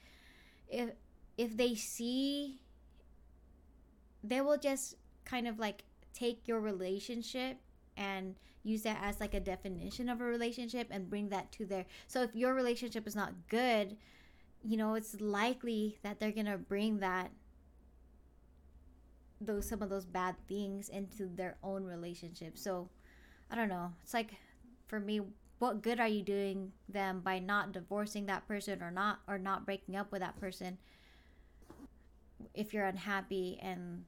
if if they see they will just kind of like take your relationship and use that as like a definition of a relationship and bring that to their so if your relationship is not good you know it's likely that they're gonna bring that those some of those bad things into their own relationship so i don't know it's like for me what good are you doing them by not divorcing that person or not or not breaking up with that person if you're unhappy and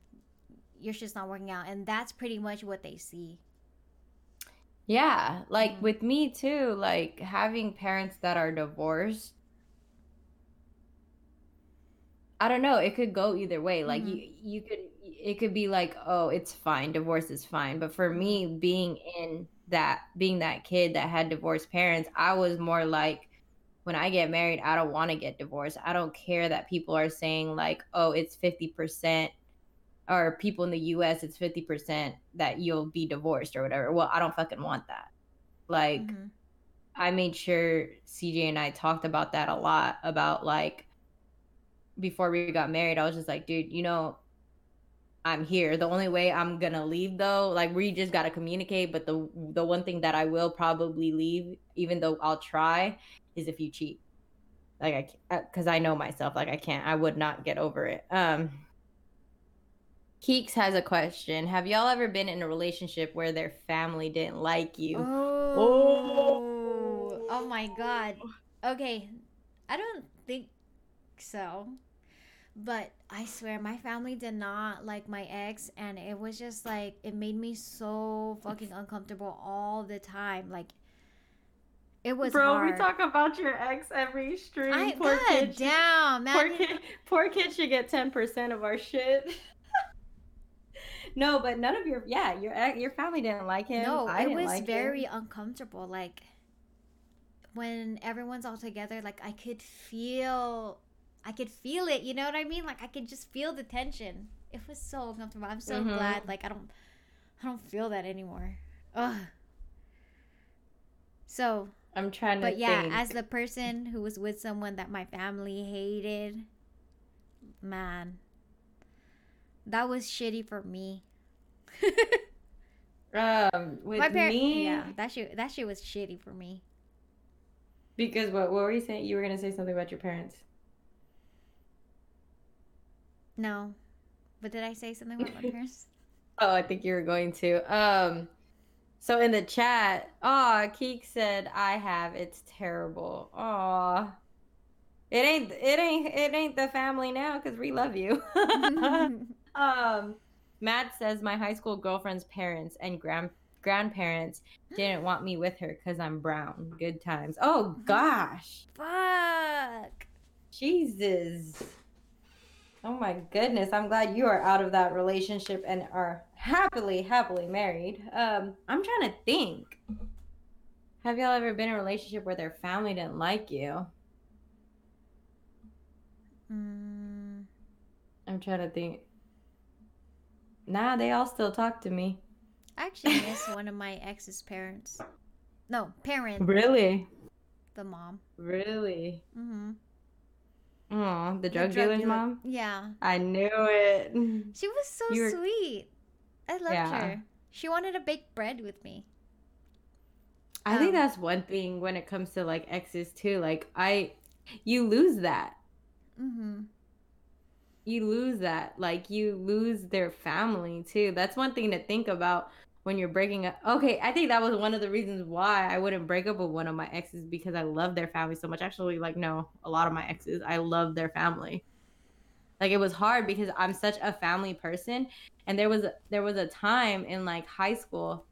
you're just not working out and that's pretty much what they see Yeah, like Mhm. with me too, like having parents that are divorced, I don't know, it could go either way. Like Mhm. you you could it could be like, "Oh, it's fine, divorce is fine." But for me being in that being that kid that had divorced parents, I was more like when I get married, I don't want to get divorced. I don't care that people are saying like, "Oh, it's 50% or people in the US it's 50% that you'll be divorced or whatever." Well, I don't fucking want that. Like Mhm. I made sure CJ and I talked about that a lot about like before we got married, I was just like, dude, you know, I'm here. The only way I'm gonna leave though, like we just gotta communicate. But the the one thing that I will probably leave, even though I'll try, is if you cheat. Like I, can't, because I know myself. Like I can't. I would not get over it. Um, Keeks has a question. Have y'all ever been in a relationship where their family didn't like you? Oh, oh my God. Okay, I don't think so. But I swear, my family did not like my ex, and it was just like, it made me so fucking uncomfortable all the time. Like, it was Bro, hard. we talk about your ex every stream. I, poor God kid. damn, man. Poor kid, poor kid should get ten percent of our shit. no, but none of your yeah your ex- your family didn't like him. No, I it was like very him. uncomfortable. Like when everyone's all together, like I could feel, I could feel it. You know what I mean? Like I could just feel the tension. It was so uncomfortable. I'm so Mhm. glad. Like I don't, I don't feel that anymore. Ugh. So, I'm trying to. but yeah, think. as the person who was with someone that my family hated, man, that was shitty for me. um with my parents, me, yeah, that shit, that shit was shitty for me. because what what were you saying? You were gonna say something about your parents. No. But did I say something about my parents? Oh, I think you were going to. Um, so in the chat, aw, Keek said, "I have. It's terrible. Aw, it ain't. It ain't. It ain't the family now because we love you." um, Matt says my high school girlfriend's parents and grand grandparents didn't want me with her because I'm brown. Good times. Oh gosh, Fuck. Jesus. Oh my goodness. I'm glad you are out of that relationship and are happily, happily married. Um, I'm trying to think. Have y'all ever been in a relationship where their family didn't like you? Mm, I'm trying to think. Nah, they all still talk to me. I actually miss one of my ex's parents. No, parent. Really? The mom. Really? Mm-hmm. Oh, the drug dealer's mom? Yeah. I knew it. She was so were- sweet. I loved Yeah. her. She wanted to bake bread with me. I think Um, that's one thing when it comes to like exes too. Like I you lose that. Mm-hmm. you lose that like you lose their family too that's one thing to think about when you're breaking up. Okay i think that was one of the reasons why i wouldn't break up with one of my exes because i love their family so much. Actually like no a lot of my exes i love their family. Like it was hard because i'm such a family person. And there was there was a time in like high school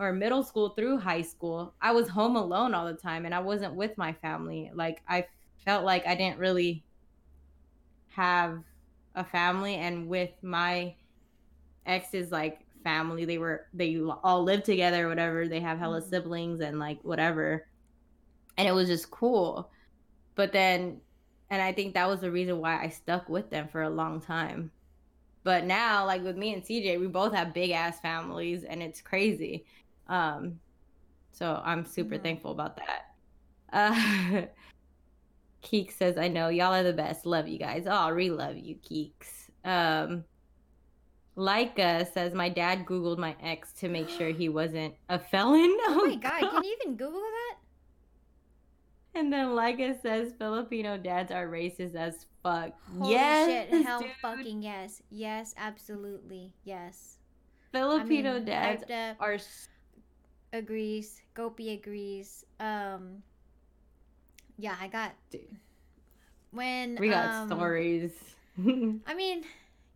or middle school through high school i was home alone all the time and i wasn't with my family. Like i felt like i didn't really have a family and with my ex's like family they were they all live together whatever they have hella Mhm. siblings and like whatever and it was just cool but then and i think that was the reason why i stuck with them for a long time but now like with me and cj we both have big ass families and it's crazy um so i'm super thankful about that uh Keek says, I know y'all are the best. Love you guys. Oh, re love you, Keeks. Um, Leica says my dad googled my ex to make sure he wasn't a felon. Oh, my god, can you even Google that? And then Leica says Filipino dads are racist as fuck. Holy yes, shit, hell dude. fucking yes. Yes, absolutely. Yes. Filipino I mean, dads are agrees. Gopi agrees. Um Yeah, I got Dude. when we got um, stories. I mean,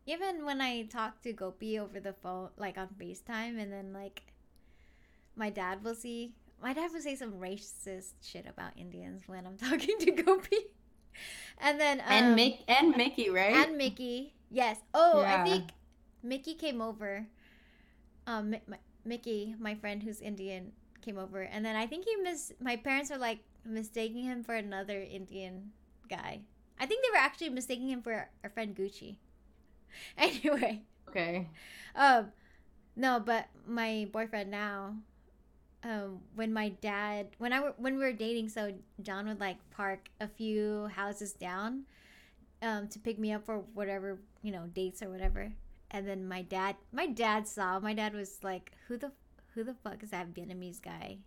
even when I talk to Gopi over the phone, like on FaceTime, and then like my dad will see, my dad will say some racist shit about Indians when I'm talking to Gopi. And then, um, and Mick and Mickey, right? and Mickey, yes. Oh, Yeah. I think Mickey came over. Um, Mi- my, Mickey, my friend who's Indian, came over, and then I think he mis. My parents were like mistaking him for another Indian guy. I think they were actually mistaking him for our friend Gucci. Anyway, okay. um, no, but my boyfriend now, um, when my dad, when I were, when we were dating, so John would like park a few houses down, um, to pick me up for whatever you know dates or whatever. And then my dad, my dad saw. My dad was like, "Who the who the fuck is that Vietnamese guy,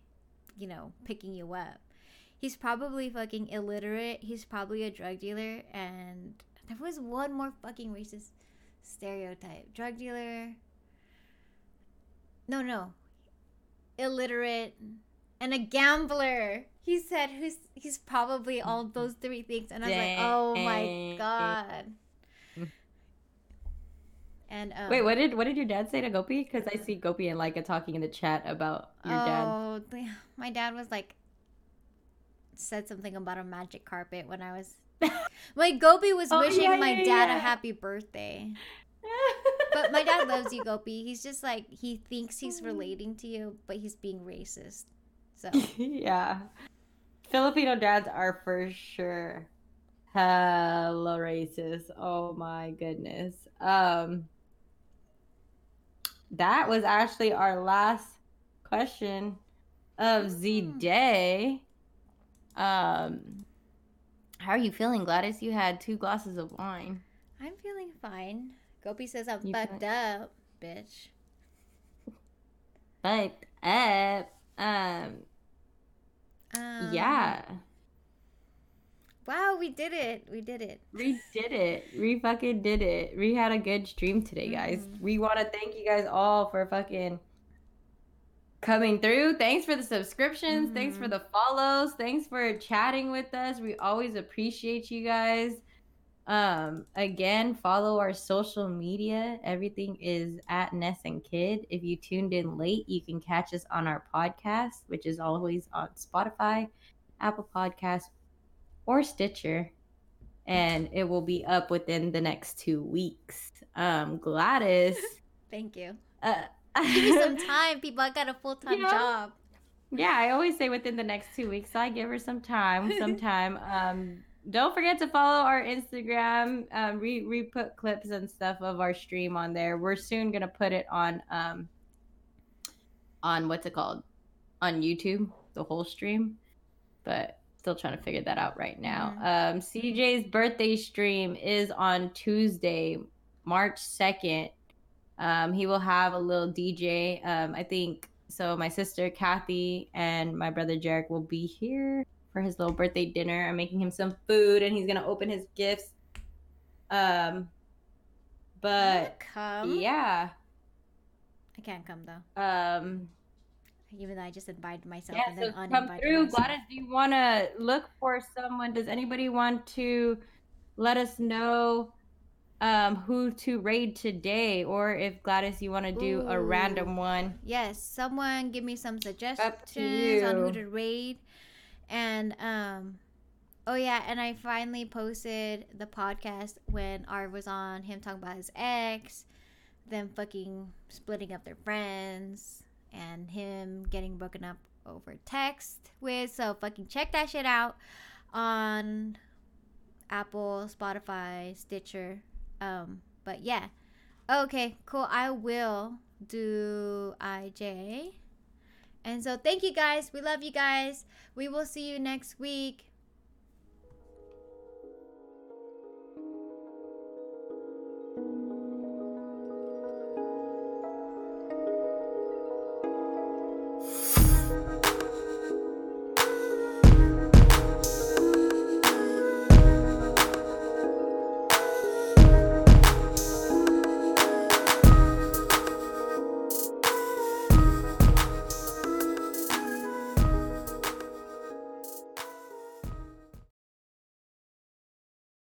you know, picking you up?" He's probably fucking illiterate. He's probably a drug dealer. And there was one more fucking racist stereotype. Drug dealer. No no. Illiterate and a gambler. He said who's he's probably all those three things. And i was like oh my god. And um, Wait, what did what did your dad say to Gopi? Because I see Gopi and Leica talking in the chat about your dad. oh my dad was like said something about a magic carpet when i was like gopi was Oh, wishing yeah, my yeah, dad a happy birthday but my dad loves you, Gopi. He's just like he thinks he's relating to you, but he's being racist. So yeah. Filipino dads are for sure hella racist. Oh my goodness. Um that was actually our last question of the Hmm. day. Um how are you feeling, Gladys? You had two glasses of wine. I'm feeling fine. Gopi says I'm You fucked up, bitch. But up. Um Um, yeah. Wow, we did it. We did it. We did it. We fucking did it. We had a good stream today, guys. Mhm. We want to thank you guys all for fucking coming through. Thanks for the subscriptions. Thanks for Mhm. the follows. Thanks for chatting with us. We always appreciate you guys. Um, again, follow our social media. Everything is at Ness and Kidd. If you tuned in late, you can catch us on our podcast, which is always on Spotify, Apple Podcasts, or Stitcher. And it will be up within the next two weeks. Um, Gladys. Thank you. uh, Give me some time, people. I got a full time job. Yeah, I always say within the next two weeks. So I give her some time, some time. Um, don't forget to follow our Instagram. Um, we we put clips and stuff of our stream on there. We're soon gonna put it on um on what's it called on YouTube, the whole stream. But still trying to figure that out right now. Um, CJ's birthday stream is on Tuesday, March second. Um, he will have a little DJ. Um, I think so. My sister Kathy and my brother Jarek will be here for his little birthday dinner. I'm making him some food, and he's gonna open his gifts. Um, but come. yeah, I can't come though. um, Even though I just invited myself yeah. and So then come uninvited through, myself. Gladys. Do you want to look for someone? Does anybody want to let us know? Um, who to raid today, or if Gladys, you want to do a random one. Yes, someone give me some suggestions on who to raid. And um oh yeah, and I finally posted the podcast when Arv was on him talking about his ex, them fucking splitting up their friends, and him getting broken up over text with. So fucking check that shit out on Apple, Spotify, Stitcher. Um, but yeah. Okay, cool. I will do IJ. And so thank you guys. We love you guys. We will see you next week.